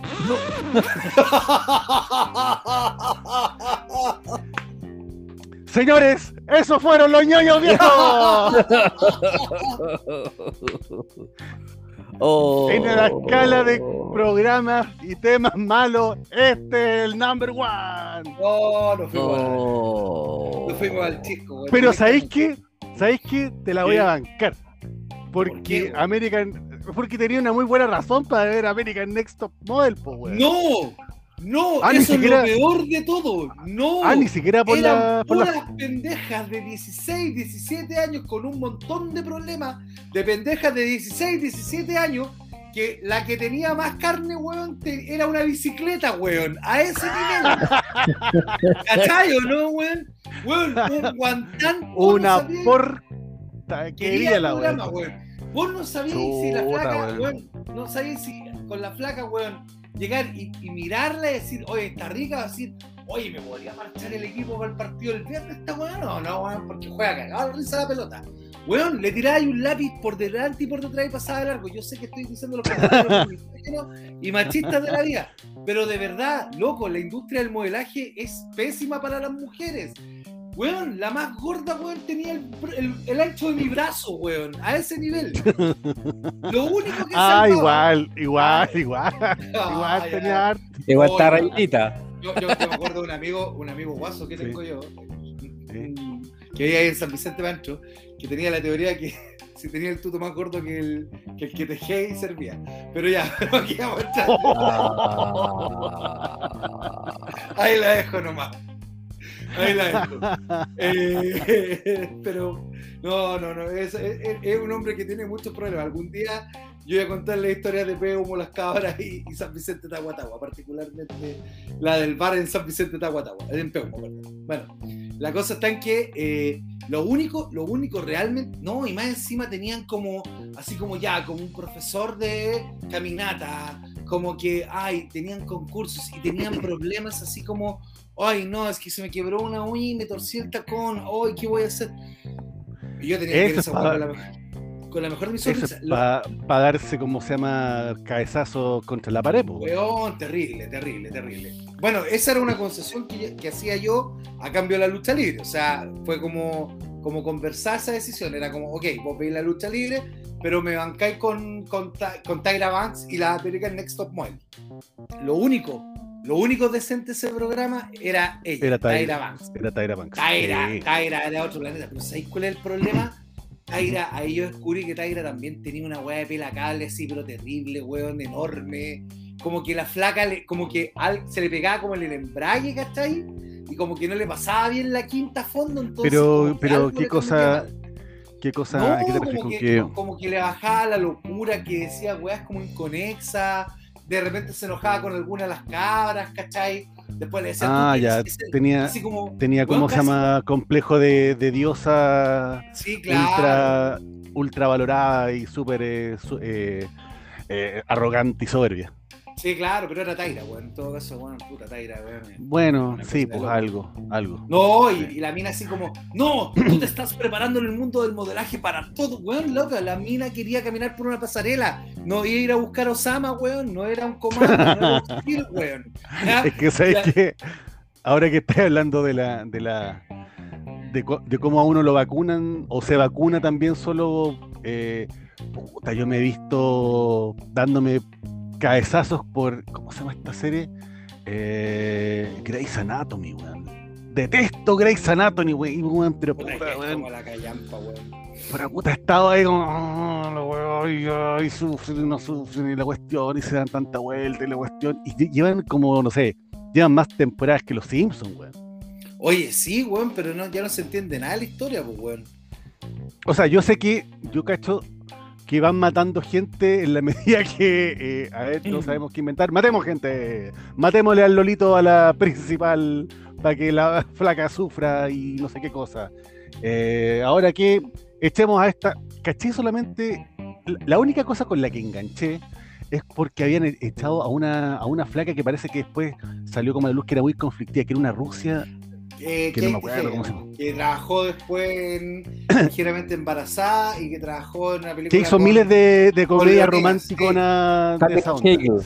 Señores, esos fueron los ñoños viejos. Oh. En la escala de programas y temas malos, este es el number one. No, no fuimos, al- Oh. no fuimos al chico, weón. Pero ¿sabéis qué? ¿Sabéis qué? Te la voy a bancar. ¿Por Porque weón? American. Porque tenía una muy buena razón para ver American Next Top Model, pues, weón. No, no, Ah, eso siquiera- es lo peor de todo. No, Ah, ni siquiera por eran la. Por la... puras pendejas de 16, 17 años con un montón de problemas de pendejas de 16, 17 años que la que tenía más carne, weón, te- era una bicicleta, weón, a ese nivel. ¿Cachai no, weón? Weón, un guantán. Una sabían- porta Quería la programa, weón. Vos no sabíais si la flaca, weón. weón, no sabíais si con la flaca, weón, llegar y, mirarla y decir, oye, está rica, decir, oye, me podría marchar el equipo para el partido del viernes, esta weón, no, no, weón, porque juega cagado la risa la pelota. Weón, le tiráis un lápiz por delante y por detrás y pasaba de largo. Yo sé que estoy diciendo los comentarios y machistas de la vida, pero de verdad, loco, la industria del modelaje es pésima para las mujeres. Weón, la más gorda, weón, tenía el, el- el ancho de mi brazo, weón, a ese nivel. Lo único que Ah, salvaba- igual, igual, igual. Ah, Igual ya. tenía harto. Igual está rayita. Yo, yo- yo me acuerdo de un amigo, un amigo guaso que Sí. tengo yo, Sí. que vivía ahí en San Vicente Pancho, que tenía la teoría que si tenía el tuto más gordo que el que, el que tejía y servía. Pero ya, no aquí vamos a entrar. Ah. Ahí la dejo nomás. Ahí la dejo. Eh, pero no, no, no. Es, es- un hombre que tiene muchos problemas. Algún día yo voy a contarle historias de Peo como las cabras y, San Vicente Tahuatahua, particularmente la del bar en San Vicente Tahuatahua, en Peumo. Bueno, la cosa está en que eh, lo único, lo único realmente, no, y más encima tenían como, así como ya, como un profesor de caminata, como que, ay, tenían concursos y tenían problemas así como, ay, no, es que se me quebró una uña y me torcí el tacón, ay, ¿qué voy a hacer? Y yo tenía que ir pa- con la, mejor- con la mejor de mis sonrisas. para darse, como se llama, cabezazo contra la pared. Weón, terrible, terrible, terrible. Bueno, esa era una concesión que, que hacía yo a cambio de la lucha libre. O sea, fue como, como conversar esa decisión. Era como, ok, vos veis la lucha libre, pero me bancáis con, con, con Tyra Banks y la American Next Top Model. Lo único, lo único decente de ese programa era ella, Era Tyra. Banks. Era Tyra Banks. Tyra, Sí. Tyra era otro planeta. Pero ¿sabéis cuál es el problema? Tyra, ahí yo descubrí que Tyra también tenía una weá de pela cable así, pero terrible, weón, enorme. Como que la flaca, le- como que al- se le pegaba como en el embrague, ¿cachai? Y como que no le pasaba bien la quinta a fondo, entonces. Pero- ¿qué cosa-. ¿Qué cosa? No, ¿A qué te como que, que.? como que le bajaba la locura, que decía weas como inconexa, de repente se enojaba con alguna de las cabras, ¿cachai? Después le decía, Ah, "Tú ya. tienes ese-", Tenía, así como, tenía como se llama complejo de, de diosa Sí, claro. ultra, ultra valorada y súper eh, su- eh, eh, arrogante y soberbia. Sí, claro, pero era Taira, weón. En todo caso, weón, puta Taira, weón. Bueno, Una sí, pues algo, algo. No, y, y la mina así como, no, tú te estás preparando en el mundo del modelaje para todo, weón, loca. La mina quería caminar por una pasarela, no iba a ir a buscar a Osama, weón, no era un comando, no era un weón. ¿Ya? Es que sabes Ya. que ahora que estás hablando de la, de la de, de cómo a uno lo vacunan o se vacuna también solo eh, puta, yo me he visto dándome cabezazos por ¿cómo se llama esta serie? Eh, Grey's Anatomy, weón. Detesto Grey's Anatomy, weón, pero Puta, weón. como la callampa, weón. Pero puta, he estado ahí como, "Ah, ay, sufren y no sufren y la cuestión, y se dan tanta vuelta y la cuestión, y lle- llevan como, no sé, llevan más temporadas que los Simpsons, weón. Oye, sí, weón, pero no, ya no se entiende nada de la historia, pues, weón. O sea, yo sé que, yo cacho que van matando gente en la medida que, eh, a ver, no sabemos qué inventar, matemos gente, matémosle al Lolito a la principal para que la flaca sufra y no sé qué cosa. Eh, ahora que echemos a esta, caché solamente, la- única cosa con la que enganché es porque habían e- echado a una, a una flaca que parece que después salió como a la luz que era muy conflictiva, que era una Rusia, Eh, Que no me Kate acuerdo cómo se Hagan, llama. que trabajó después en ligeramente embarazada y que trabajó en una película. que hizo con- miles de, de con comedia Leonidas, romanticona de Catherine esa onda. Hegel.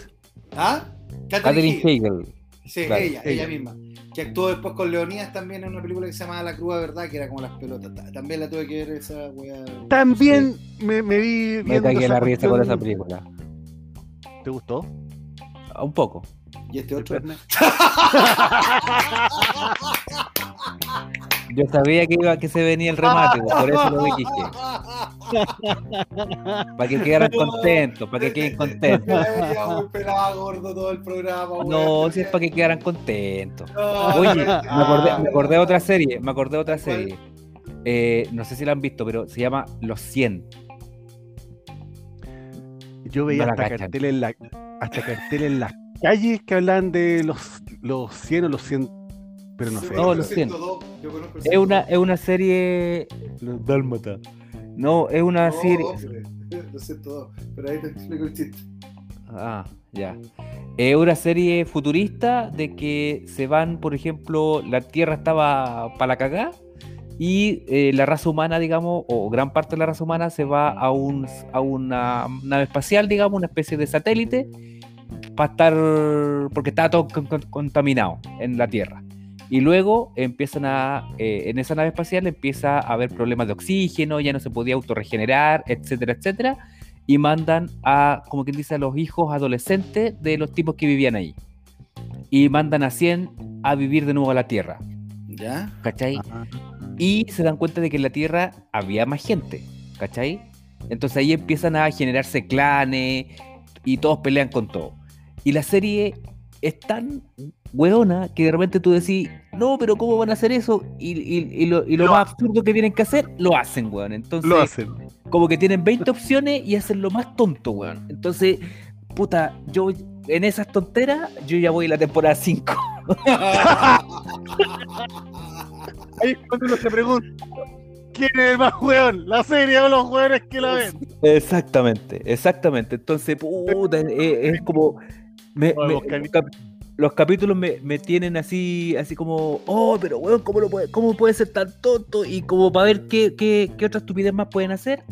¿Ah? Catherine Hegel. Sí, Claro, ella, ella. ella misma. Que actuó después con Leonidas también en una película que se llamaba La Cruda Verdad, que era como las pelotas. Ta- También la tuve que ver esa weá. También me, me vi Me cagué la risa con esa película. ¿Te gustó? Un poco. Y este otro. Yo sabía que iba que se venía el remate, pues, por eso lo dije. Para que quedaran contentos, para que queden contentos. Gordo todo el programa. No, si es para que quedaran contentos. Oye, me acordé, me no. acordé de otra serie, me acordé de otra serie. Eh, no sé si la han visto, pero se llama Los 100. Yo veía No hasta carteles en la, hasta carteles en las calles que hablan de los, los 100 o los 100, pero no sé. No, conozco lo el siento. 102, yo conozco el Es una, 102. es una serie. Los Dálmata. No, es una No, serie. hombre, Lo sé todo, pero ahí te explico el chiste. Ah, ya. Es una serie futurista de que se van, por ejemplo, la Tierra estaba para la cagá y eh, la raza humana, digamos, o gran parte de la raza humana se va a, un, a una nave espacial, digamos, una especie de satélite, para estar, porque está todo con- con- contaminado en la Tierra. Y luego empiezan a, eh, en esa nave espacial empieza a haber problemas de oxígeno, ya no se podía autorregenerar, etcétera, etcétera y mandan a, como quien dice, a los hijos adolescentes de los tipos que vivían ahí. Y mandan a 100 a vivir de nuevo a la Tierra, ¿Ya? ¿cachai? Ah, Y se dan cuenta de que en la Tierra había más gente, ¿cachai? Entonces ahí empiezan a generarse clanes y todos pelean con todo. Y la serie es tan hueona que de repente tú decís, no, pero ¿cómo van a hacer eso? Y, y- y lo, y lo Lo más absurdo que tienen que hacer, lo hacen, weón. Entonces, Lo hacen. como que tienen 20 opciones y hacen lo más tonto, weón. Entonces, puta, yo en esas tonteras, yo ya voy a la temporada 5. Ahí cuando uno se pregunta, ¿quién es el más weón? ¿La serie o los weones que la ven? Exactamente, exactamente. Entonces, puta, es, es como. Me- me- los, cap- los capítulos me, me tienen así, así como, oh, pero weón, ¿cómo, lo puede, ¿cómo puede ser tan tonto? Y como para ver qué, qué, qué otra estupidez más pueden hacer,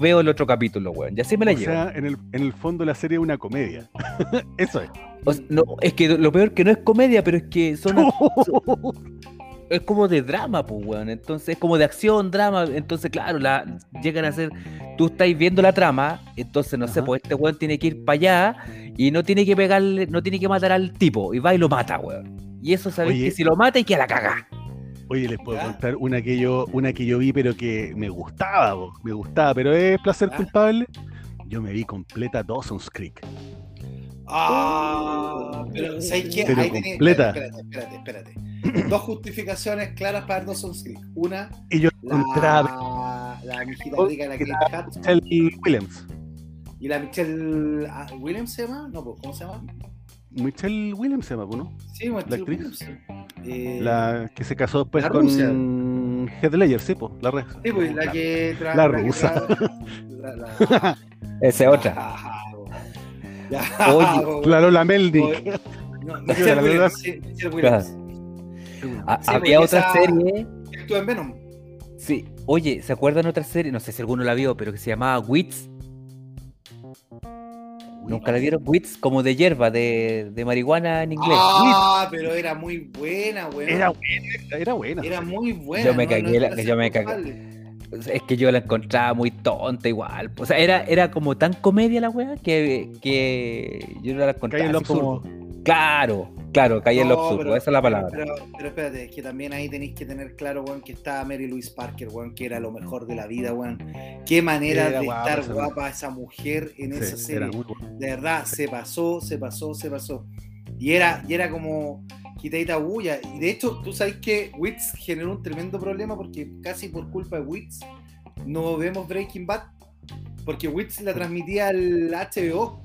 veo el otro capítulo, weón. Y así me la O llevo. sea, en el, en el fondo la serie es una comedia. Eso es. O sea, no, es que lo peor que no es comedia, pero es que son, es como de drama, pues, weón. Entonces, es como de acción, drama. Entonces, claro, la, llegan a ser. Tú estáis viendo la trama, entonces, no sé, pues este weón tiene que ir para allá y no tiene que pegarle, no tiene que matar al tipo. Y va y lo mata, weón. Y eso sabéis Oye. que si lo mata y que a la caga. Oye, les puedo ¿Ya? contar una que yo, una que yo vi, pero que me gustaba, po, me gustaba, pero es placer ¿Ya? culpable. Yo me vi completa Dawson's Creek. Ah, pero ¿sabes qué? Pero Ahí completa. Espérate, espérate, espérate. Dos justificaciones claras para Dawson's Creek. Una, Y yo encontraba la, la mijita rica, la que Kate la-. Michelle Williams. Y la Michelle ah, Williams se llama? No, pues, ¿cómo se llama? Michelle Williams se llama, po, ¿no? Sí, Michelle actriz. Williams. Eh, La que se casó después la con rusa. Heath Ledger, sí, po, la red. Sí, pues, la La que rusa. tra- la- la- Esa es otra. Oye, La Lola Melnick. Oye, no, La Michelle verdad- Williams, sí, Michelle Williams. Ah, Sí, había otra serie. Actúa en Venom. Sí. Oye, ¿se acuerdan otra serie? No sé si alguno la vio, pero que se llamaba Wits. ¿Nunca la vieron? Wits, como de hierba, de, de marihuana en inglés. Ah, pero era muy buena, weón. Era buena, era buena. Era muy buena. Yo me no- cagué no la- era yo me cagué. Es que yo la encontraba muy tonta igual. O sea, era, era como tan comedia la weá que, que yo la encontraba en lo como-. Claro, claro, caía en lo absurdo, pero- esa es la palabra. Pero, pero espérate, es que también ahí tenéis que tener claro, weón, que estaba Mary Louise Parker, weón, que era lo mejor de la vida, weón. Qué manera Era de guapa estar esa guapa esa mujer en esa serie. era muy buena. De verdad, se pasó, se pasó, se pasó. Y era, y era como quitadita bulla. Y de hecho, tú sabes que Wits generó un tremendo problema porque casi por culpa de Wits no vemos Breaking Bad. Porque Wits la transmitía al HBO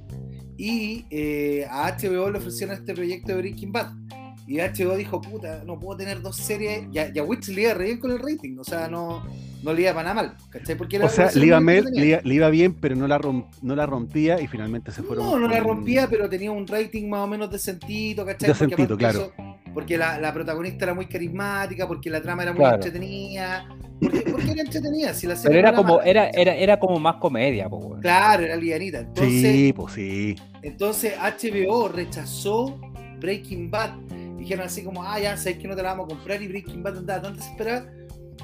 y eh, a HBO le ofrecieron este proyecto de Breaking Bad. Y HBO dijo, puta, no puedo tener dos series. Y a, y a Wits le iba re bien con el rating, o sea, no, no le iba para nada mal. ¿cachai? Porque era O sea, le iba, mal- le, iba- le iba bien, pero no la, rom- no la rompía y finalmente se fueron. No, no la rompía, pero tenía un rating más o menos decentito, ¿cachai? Decentito, porque aparte claro. de eso, porque la, la protagonista era muy carismática, porque la trama era muy Claro. entretenida. Porque, porque era entretenida, si la serie Pero era como, mala. era, era, era como más comedia, po. Claro, era livianita. Entonces, Sí, pues sí. entonces HBO rechazó Breaking Bad. Dijeron así como, ah, ya sabes que no te la vamos a comprar y Breaking Bad andaba tan desesperada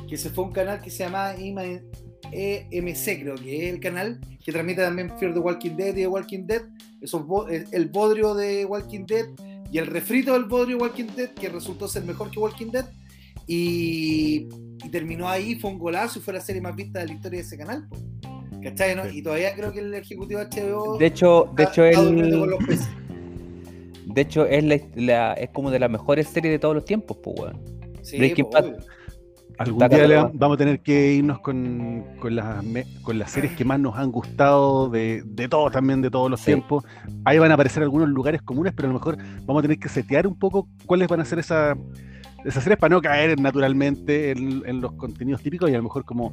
que se fue a un canal que se llama EMC, creo que es el canal que transmite también Fear the Walking Dead y The Walking Dead. Esos bo- el, bodrio de Walking Dead y el refrito del bodrio de Walking Dead que resultó ser mejor que Walking Dead. Y, y terminó ahí, fue un golazo y fue la serie más vista de la historia de ese canal. po. ¿Cachai? no? Y todavía creo que el ejecutivo HBO De hecho, de hecho, él, con los peces. de hecho es, la, la- es como de las mejores series de todos los tiempos, po, weón. Sí, Breaking po, Bad. obvio. Algún día le vamos a tener que irnos con, con, las, me- con las series que más nos han gustado de, de todos también, de todos los Sí. tiempos. Ahí van a aparecer algunos lugares comunes, pero a lo mejor vamos a tener que setear un poco cuáles van a ser esa- esas series para no caer naturalmente en, en los contenidos típicos y a lo mejor como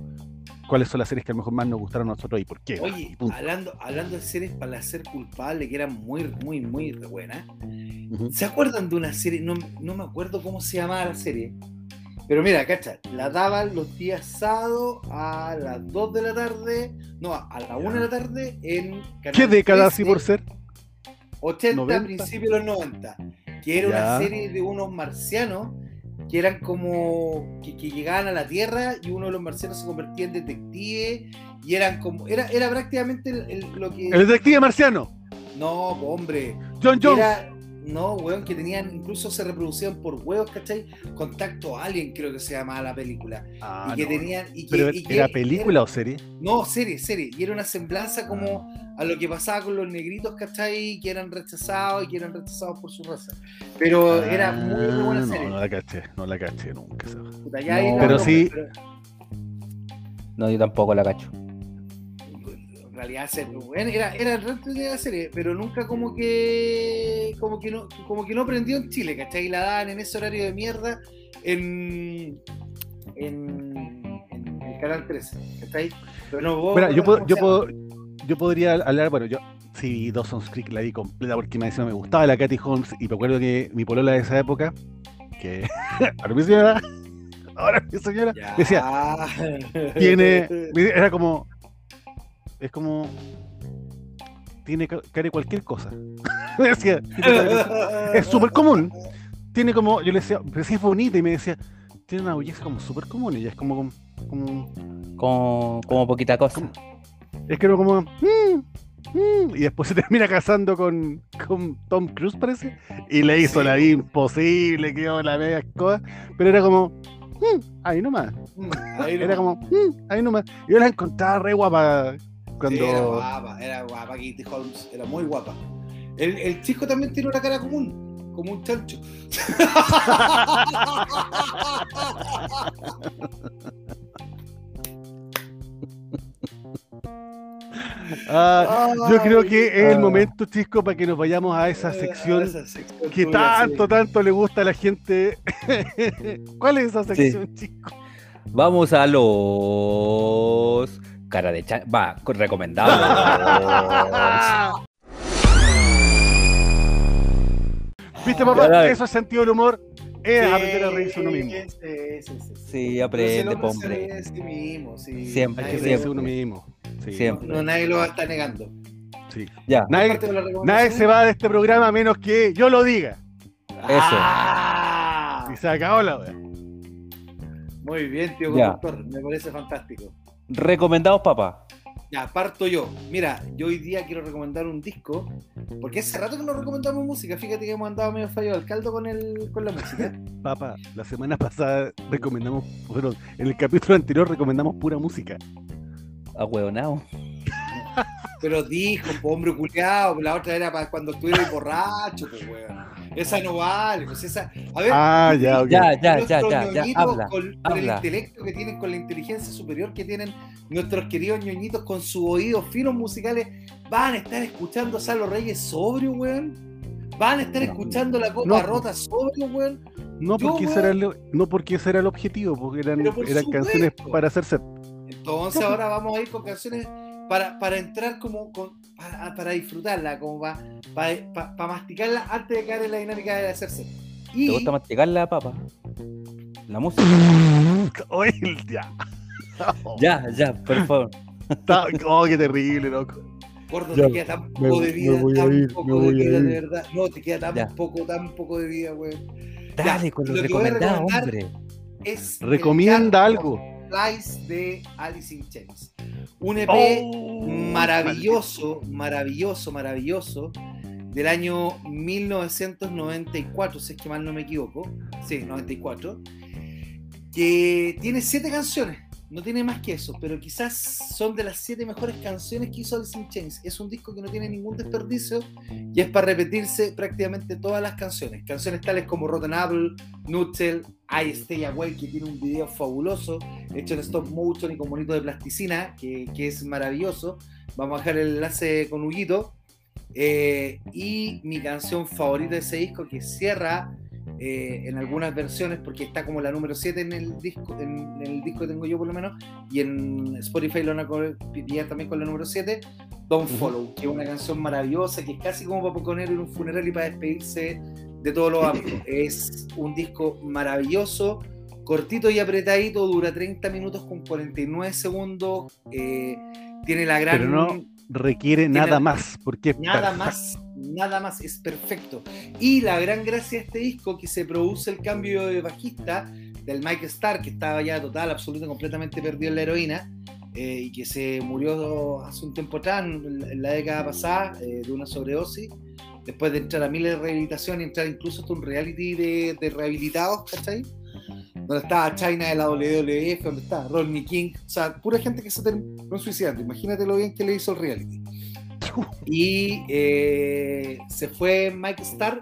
cuáles son las series que a lo mejor más nos gustaron a nosotros y por qué. Oye, punto. hablando, hablando de series para ser culpable, que eran muy, muy, muy buenas. ¿Se acuerdan de una serie? No, no me acuerdo cómo se llamaba la serie. Pero mira, cacha, la daban los días sábados a las 2 de la tarde, no, a la 1 de la tarde en Canal ¿Qué década 13, así por ser? 80, 90. principios de los 90, que era una serie de unos marcianos que eran como que, que llegaban a la Tierra y uno de los marcianos se convertía en detective y eran como era, era prácticamente el- el- lo que El detective marciano, no, hombre, John Jones. era no, weón, que tenían incluso se reproducían por huevos, ¿cachai? Contacto Alien creo que se llamaba la película Ah, y que no. tenían y que, Pero y que ¿era película o serie? no, serie, serie. Y era una semblanza como a lo que pasaba con los negritos, ¿cachai? Que eran rechazados y que eran rechazados por su raza. Pero era muy, muy buena Ah, serie. No, no la caché, no la caché nunca. Puta, ya No, pero sí- pero No, yo tampoco la cacho. En realidad era, era re entretenida la serie, pero nunca como que como que no, como que no prendió en Chile, ¿cachai? Y la daban en ese horario de mierda en, en, en el canal 13, ¿cachai? Pero no, vos, Mira, yo, ¿cómo puedo, yo, puedo, yo podría hablar, bueno, yo sí, Dawson's Creek la vi completa porque me, me gustaba la Katy Holmes y me acuerdo que mi polola de esa época, que ahora mi señora, ahora mi señora, decía, tiene, era como, es como, tiene ca- cara de cualquier cosa. Me decía, es súper común. Tiene como, yo le decía, pero sí es bonita y me decía, tiene una belleza como súper común y ella es como, como Como, como poquita cosa. Es que era como. "Mm, mm", y después se termina casando con, con Tom Cruise, parece. Y le hizo Sí. la vida imposible, quedó la media escoba. Pero era como. "Mm, ahí nomás. Ahí Era nomás. como. "Mm, ahí nomás. Y yo la encontraba re guapa cuando. Sí, era guapa, era guapa, Katie Holmes, era muy guapa. El, el chico también tiene una cara común, como un chancho. Ah, yo creo que es el Ah. momento, Chisco, para que nos vayamos a esa sección Esa sección que tanto, sí. tanto le gusta a la gente. ¿Cuál es esa sección, Chisco? Vamos a los. Cara de cha... Va, recomendados. ¿Viste, papá? Eso es sentido del humor. Es Sí, aprender a reírse uno mismo. Sí, sí, sí, sí. Sí, aprende, si hombre sí mismo. Siempre, Hay Nadie que lo- reírse uno mismo. Sí, Siempre. No, nadie lo va a estar negando. sí. Ya, Nadie, nadie se va de este programa a menos que yo lo diga. Ah, Y se acabó la wea. Muy bien, tío conductor, me parece fantástico. Recomendados, papá. Ya, parto yo. Mira, yo hoy día quiero recomendar un disco, porque hace rato que no recomendamos música. Fíjate que hemos andado medio fallo al caldo con, el, con la música. Papá, la semana pasada recomendamos, bueno, en el capítulo anterior recomendamos pura música. Ahueonado. Pero dijo, hombre culiado, la otra era para cuando estuviera borracho, pues, weón. Esa no vale, pues esa. A ver, Ah, ya. Ya, ya, ya, nuestros ya, ya. ñoñitos Habla. con, con el intelecto que tienen, con la inteligencia superior que tienen nuestros queridos ñoñitos con sus oídos finos musicales, van a estar escuchando a Salo Reyes sobrio, weón. Van a estar No. escuchando la copa No. rota sobrio, weón. No Yo, porque, ese era el, no porque ese era el objetivo, porque eran, por canciones para hacerse. Entonces ahora vamos a ir con canciones para, para entrar como con- para, para disfrutarla, como para, para, para- para masticarla antes de caer en la dinámica de hacerse. ¿Te gusta masticarla, papá? La música. Oye, ya. Ya, ya, por favor. Está- oh, qué terrible, loco. gordo, Ya, te queda tan me- poco de vida, tan ir, poco de vida, de verdad. No, te queda tan Ya. poco, tan poco de vida, weón. Dale con los lo hombre. Es Recomienda algo. De Alice in Chains. Un EP Oh, maravilloso, maravilloso, maravilloso del año 1994, si es que mal no me equivoco. Sí, 94. Que tiene siete canciones. No tiene más que eso, pero quizás son de las siete mejores canciones que hizo Alice in Chains. Es un disco que no tiene ningún desperdicio y es para repetirse prácticamente todas las canciones. Canciones tales como Rotten Apple, Nutshell, I Stay Away, que tiene un video fabuloso, hecho en stop motion y con bonito de plasticina, que, es maravilloso. Vamos a dejar el enlace con Huguito. Eh, y mi canción favorita de ese disco que cierra eh, en algunas versiones, porque está como la número 7 en el disco, en, el disco que tengo yo por lo menos, y en Spotify lo van a pillar también con la número 7, Don't Follow, que es una canción maravillosa, que es casi como para poner en un funeral y para despedirse de todos los amigos. Es un disco maravilloso, cortito y apretadito, dura 30 minutos con 49 segundos, eh, tiene la gran... Pero no requiere nada más, porque Nada más, nada más, es perfecto. Y la gran gracia de este disco, que se produce el cambio de bajista del Mike Starr, que estaba ya total, absoluto, completamente perdido en la heroína, eh, y que se murió hace un tiempo atrás, en la década pasada, eh, de una sobredosis, después de entrar a miles de rehabilitación y entrar incluso hasta un reality de, de rehabilitados, ¿cachai? donde estaba China de la WWF, donde estaba Rodney King, o sea, pura gente que se terminó suicidando. Imagínate lo bien que le hizo el reality. Y eh, se fue Mike Starr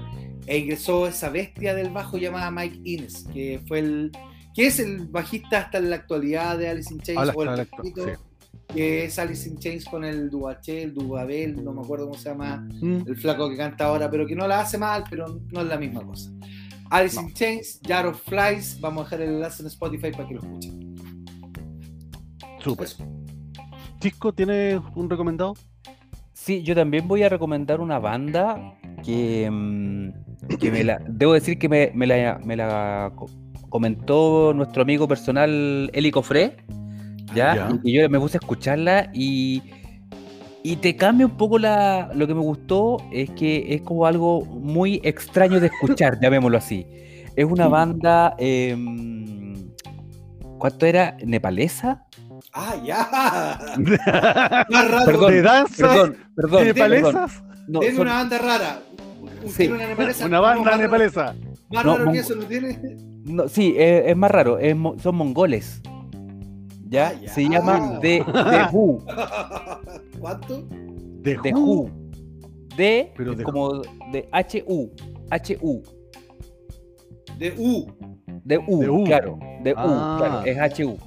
e ingresó esa bestia del bajo llamada Mike Innes, que fue el que es el bajista hasta en la actualidad de Alice in Chains, o el que es Alice in Chains con el Duaché, el Dubabel, no me acuerdo cómo se llama, mm. el flaco que canta ahora, pero que no la hace mal, pero no es la misma cosa. Alice in Chains, Jar of Flies. Vamos a dejar el enlace en Spotify para que lo escuchen. Super. Chisco, ¿tiene un recomendado? Sí, yo también voy a recomendar una banda que, mm, que me la, debo decir que me, la, comentó nuestro amigo personal Eli Cofré, ¿ya? Y yo me puse a escucharla y y te cambia un poco la. Lo que me gustó es que es como algo muy extraño de escuchar, llamémoslo así. Es una banda. Em, ¿Cuánto era? ¿Nepalesa? ¡Ah, ya! Perdón, ¿De danza? Perdón, perdón. ¿Nepalesas? No, es una banda rara. Sí. Una, nepalesa, una banda nepalesa. Más raro que eso, ¿no tiene? No, sí, es, más raro. son mongoles. ¿Ya? Ah, Se llama The, The Who. ¿Cuánto? De Who. De, como de H-U. H-U. De U. De U, claro. De U, ah. claro. Es H-U.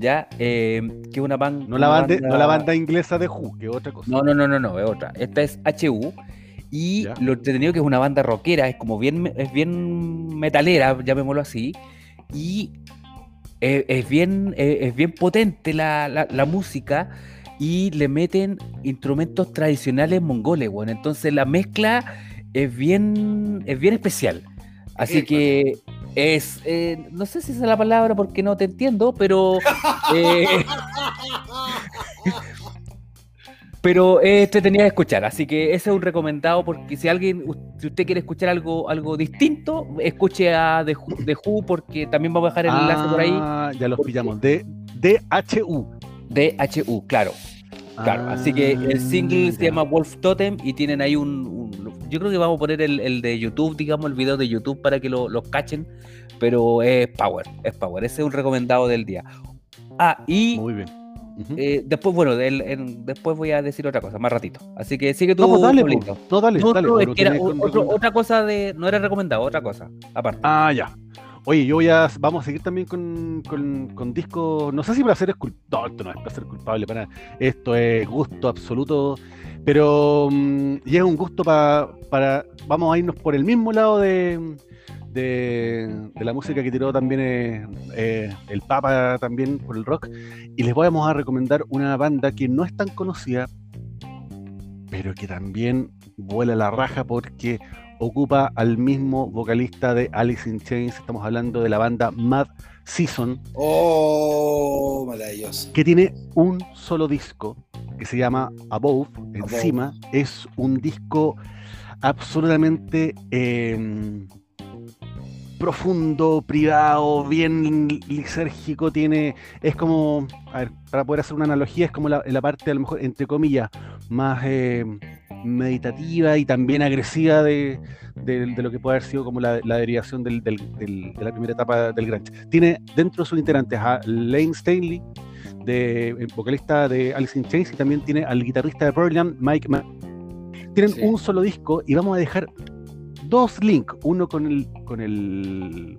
¿Ya? Eh, que una, banda no, la banda, no la banda inglesa de Who, que es otra cosa. No, no, no, no, no, es otra. Esta es H-U. Y lo entretenido que es una banda rockera, es como bien, es bien metalera, llamémoslo así. Y es, bien, es bien potente la, la, la música y le meten instrumentos tradicionales mongoles, bueno. Entonces la mezcla es bien, es bien especial. Así que es, eh, no sé si es la palabra porque no te entiendo, pero... Eh, pero este tenía que escuchar, así que ese es un recomendado porque si alguien, si usted quiere escuchar algo, algo distinto, escuche a The Who, porque también vamos a dejar el enlace por ahí. Ah, ya los pillamos, de DHU. DHU, claro. Claro, así que el ah, single se llama Wolf Totem y tienen ahí un, Yo creo que vamos a poner el, de YouTube, digamos, el video de YouTube para que lo, cachen, pero es Power, es Power. Ese es un recomendado del día. Ah, y. Muy bien. Eh, después, bueno, después voy a decir otra cosa, más ratito. Así que sigue tú. No, pues dale, pues. no, dale, dale. otra cosa de. No era recomendado, otra cosa, aparte. Ah, ya. Oye, yo voy a. Vamos a seguir también con, con, discos. No sé si placer es culpable. No, esto no es placer culpable para Esto es gusto absoluto. Pero. Mm, y es un gusto para. Vamos a irnos por el mismo lado de. De, la música que tiró también eh, eh, el Papa también por el rock y les vamos a recomendar una banda que no es tan conocida pero que también vuela la raja porque ocupa al mismo vocalista de Alice in Chains. Estamos hablando de la banda Mad Season. Oh, maravilloso. Que tiene un solo disco que se llama Above, encima. Es un disco absolutamente em, profundo, privado, bien lisérgico. Tiene, es como, a ver, para poder hacer una analogía, es como la, la parte, a lo mejor, entre comillas, más em, meditativa y también agresiva de, lo que puede haber sido como la, derivación de la primera etapa del grunge. Tiene dentro de sus integrantes a Lane Stanley, de, vocalista de Alice in Chains, y también tiene al guitarrista de Pearl Jam, Mike Tienen un solo disco y vamos a dejar dos links, uno con el, con el...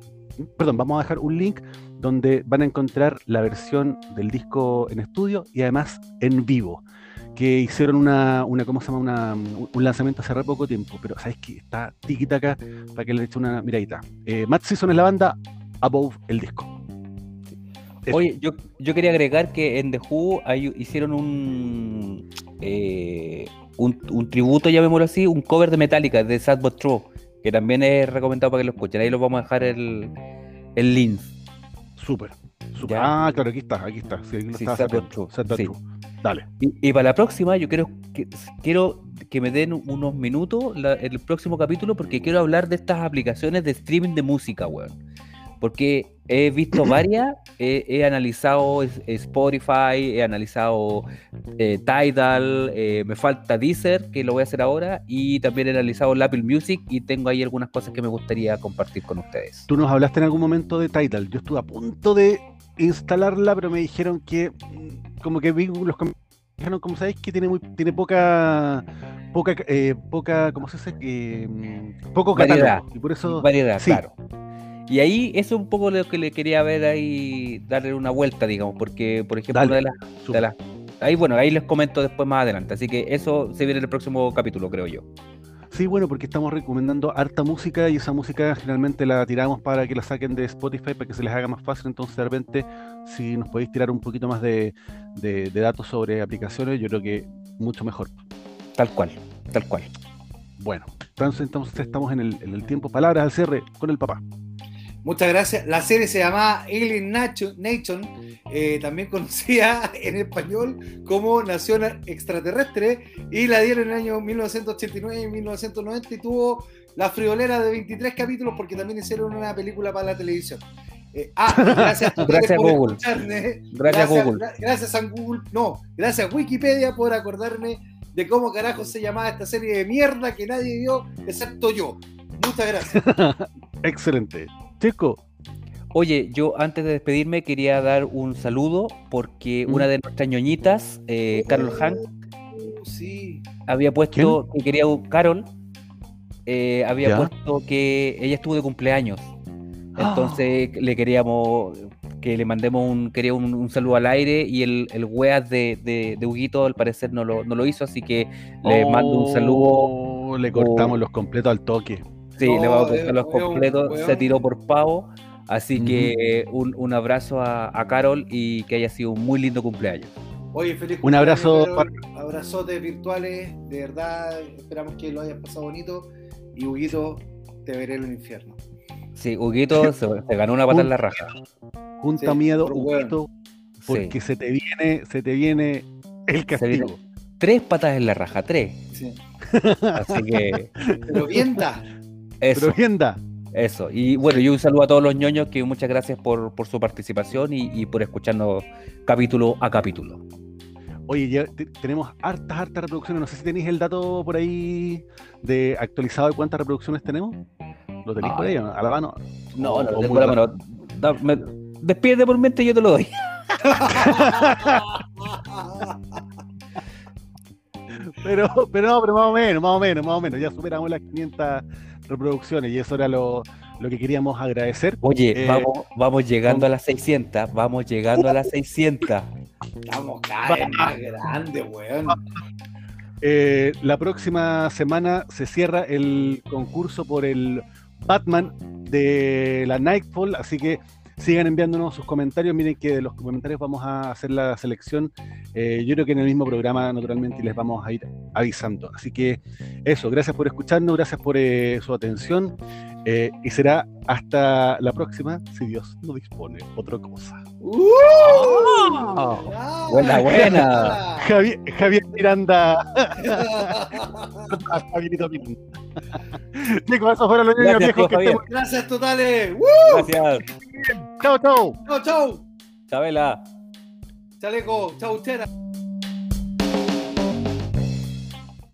Perdón, vamos a dejar un link donde van a encontrar la versión del disco en estudio y además en vivo que hicieron una, una ¿cómo se llama? Una, un lanzamiento hace re poco tiempo, pero ¿sabes qué? Está tiquitaca para que le eche una miradita. Eh, Matt Season es la banda, Above el disco. Eso. Oye, yo, yo quería agregar que en The Who hay- hicieron un, eh, un, un tributo, llamémoslo así, un cover de Metallica, de Sad But True, que también es recomendado para que lo escuchen. Ahí los vamos a dejar el, el link. Súper. Ah, claro, aquí está, aquí está. Sí, aquí Sí, sí. True. Dale. Y, y para la próxima, yo quiero que, quiero que me den unos minutos la- el próximo capítulo porque quiero hablar de estas aplicaciones de streaming de música, weón. Porque he visto varias, he, he analizado Spotify, he analizado eh, Tidal, eh, me falta Deezer, que lo voy a hacer ahora, y también he analizado el Apple Music y tengo ahí algunas cosas que me gustaría compartir con ustedes. Tú nos hablaste en algún momento de Tidal. Yo estuve a punto de instalarla, pero me dijeron que, mm, como que vi los dijeron, como sabéis, que tiene muy, tiene poca, poca, eh, poca, ¿cómo se dice? Eh, poco Variedad. catálogo. Y por eso, Variedad, sí. claro. Y ahí eso es un poco lo que le quería ver ahí, darle una vuelta, digamos, porque, por ejemplo, Dale. una de las de súper. las- ahí bueno, ahí les comento después más adelante. Así que eso se viene en el próximo capítulo, creo yo. Sí, bueno, porque estamos recomendando harta música y esa música generalmente la tiramos para que la saquen de Spotify para que se les haga más fácil. Entonces, de repente, si nos podéis tirar un poquito más de, de- de datos sobre aplicaciones, yo creo que mucho mejor. Tal cual, tal cual. Bueno, entonces, entonces estamos en el, en el tiempo. Palabras al cierre con el papá. Muchas gracias. La serie se llama Alien Nation, Nation, eh, también conocida en español como Nación Extraterrestre, y la dieron en el año 1989 y 1990 y tuvo la friolera de 23 capítulos porque también hicieron una película para la televisión. Eh, ah, gracias, a Gracias, por Google. escucharme. Gracias, Google. gra- Gracias a Google, no, gracias a Wikipedia por acordarme de cómo carajo se llamaba esta serie de mierda que nadie vio excepto yo. Muchas gracias. Excelente. Chico, Oye, yo antes de despedirme quería dar un saludo porque Mm. una de nuestras ñoñitas, eh, Carol Hank, Uh, sí. había puesto que quería Carol eh, había Ya. puesto que ella estuvo de cumpleaños. Ah. Entonces le queríamos que le mandemos un, quería un, un saludo al aire y el, el weas de, de, de Huguito al parecer no lo, no lo hizo, así que le mando un saludo. Oh, Le cortamos los completos al toque. Sí, le vamos a eh, cortar los weón, completos, se tiró por pavo. Así que eh, un, un abrazo a, a Carol y que haya sido un muy lindo cumpleaños. Oye, feliz Un abrazo cumpleaños, Carol. Abrazotes virtuales, de verdad, esperamos que lo hayas pasado bonito. Y Huguito, te veré en el infierno. Sí, Huguito se, se ganó una pata en la raja. Junta Sí, miedo. Huguito, Sí. porque se te viene, se te viene el castigo. Tres patas en la raja, tres. Sí. Así que Pero vienta. Eso. Pero Eso, y bueno, y un saludo a todos los ñoños que muchas gracias por, por su participación y, y por escucharnos capítulo a capítulo. Oye, ya te- tenemos hartas, hartas reproducciones. No sé si tenéis el dato por ahí de actualizado de cuántas reproducciones tenemos. ¿Lo tenéis por ahí? no? ¿A la mano? No, O- no, o la mano. Da- me- despídete por mente y yo te lo doy. Pero, pero no, pero más o menos, más o menos, más o menos. Ya superamos las 500 reproducciones y eso era lo, lo que queríamos agradecer. Oye, Eh, vamos, vamos llegando a las 600, vamos llegando a las 600. Estamos cada vez más grandes, weón. Eh, la próxima semana se cierra el concurso por el Batman de la Nightfall, así que sigan enviándonos sus comentarios. Miren que de los comentarios vamos a hacer la selección. Eh, yo creo que en el mismo programa, naturalmente, les vamos a ir avisando. Así que eso, gracias por escucharnos, gracias por eh, su atención. eh, y será hasta la próxima, si Dios no dispone otra cosa. ¡Uh! Ah, buena, buena. Javier, Javier Miranda. Javierito Miranda. Chicos, eso fueron los niños Gracias, viejos que estemos. Gracias totales. ¡Uh! Gracias. Chao, chao. Chau, chau. Chabela. Chaleco, chau, chera.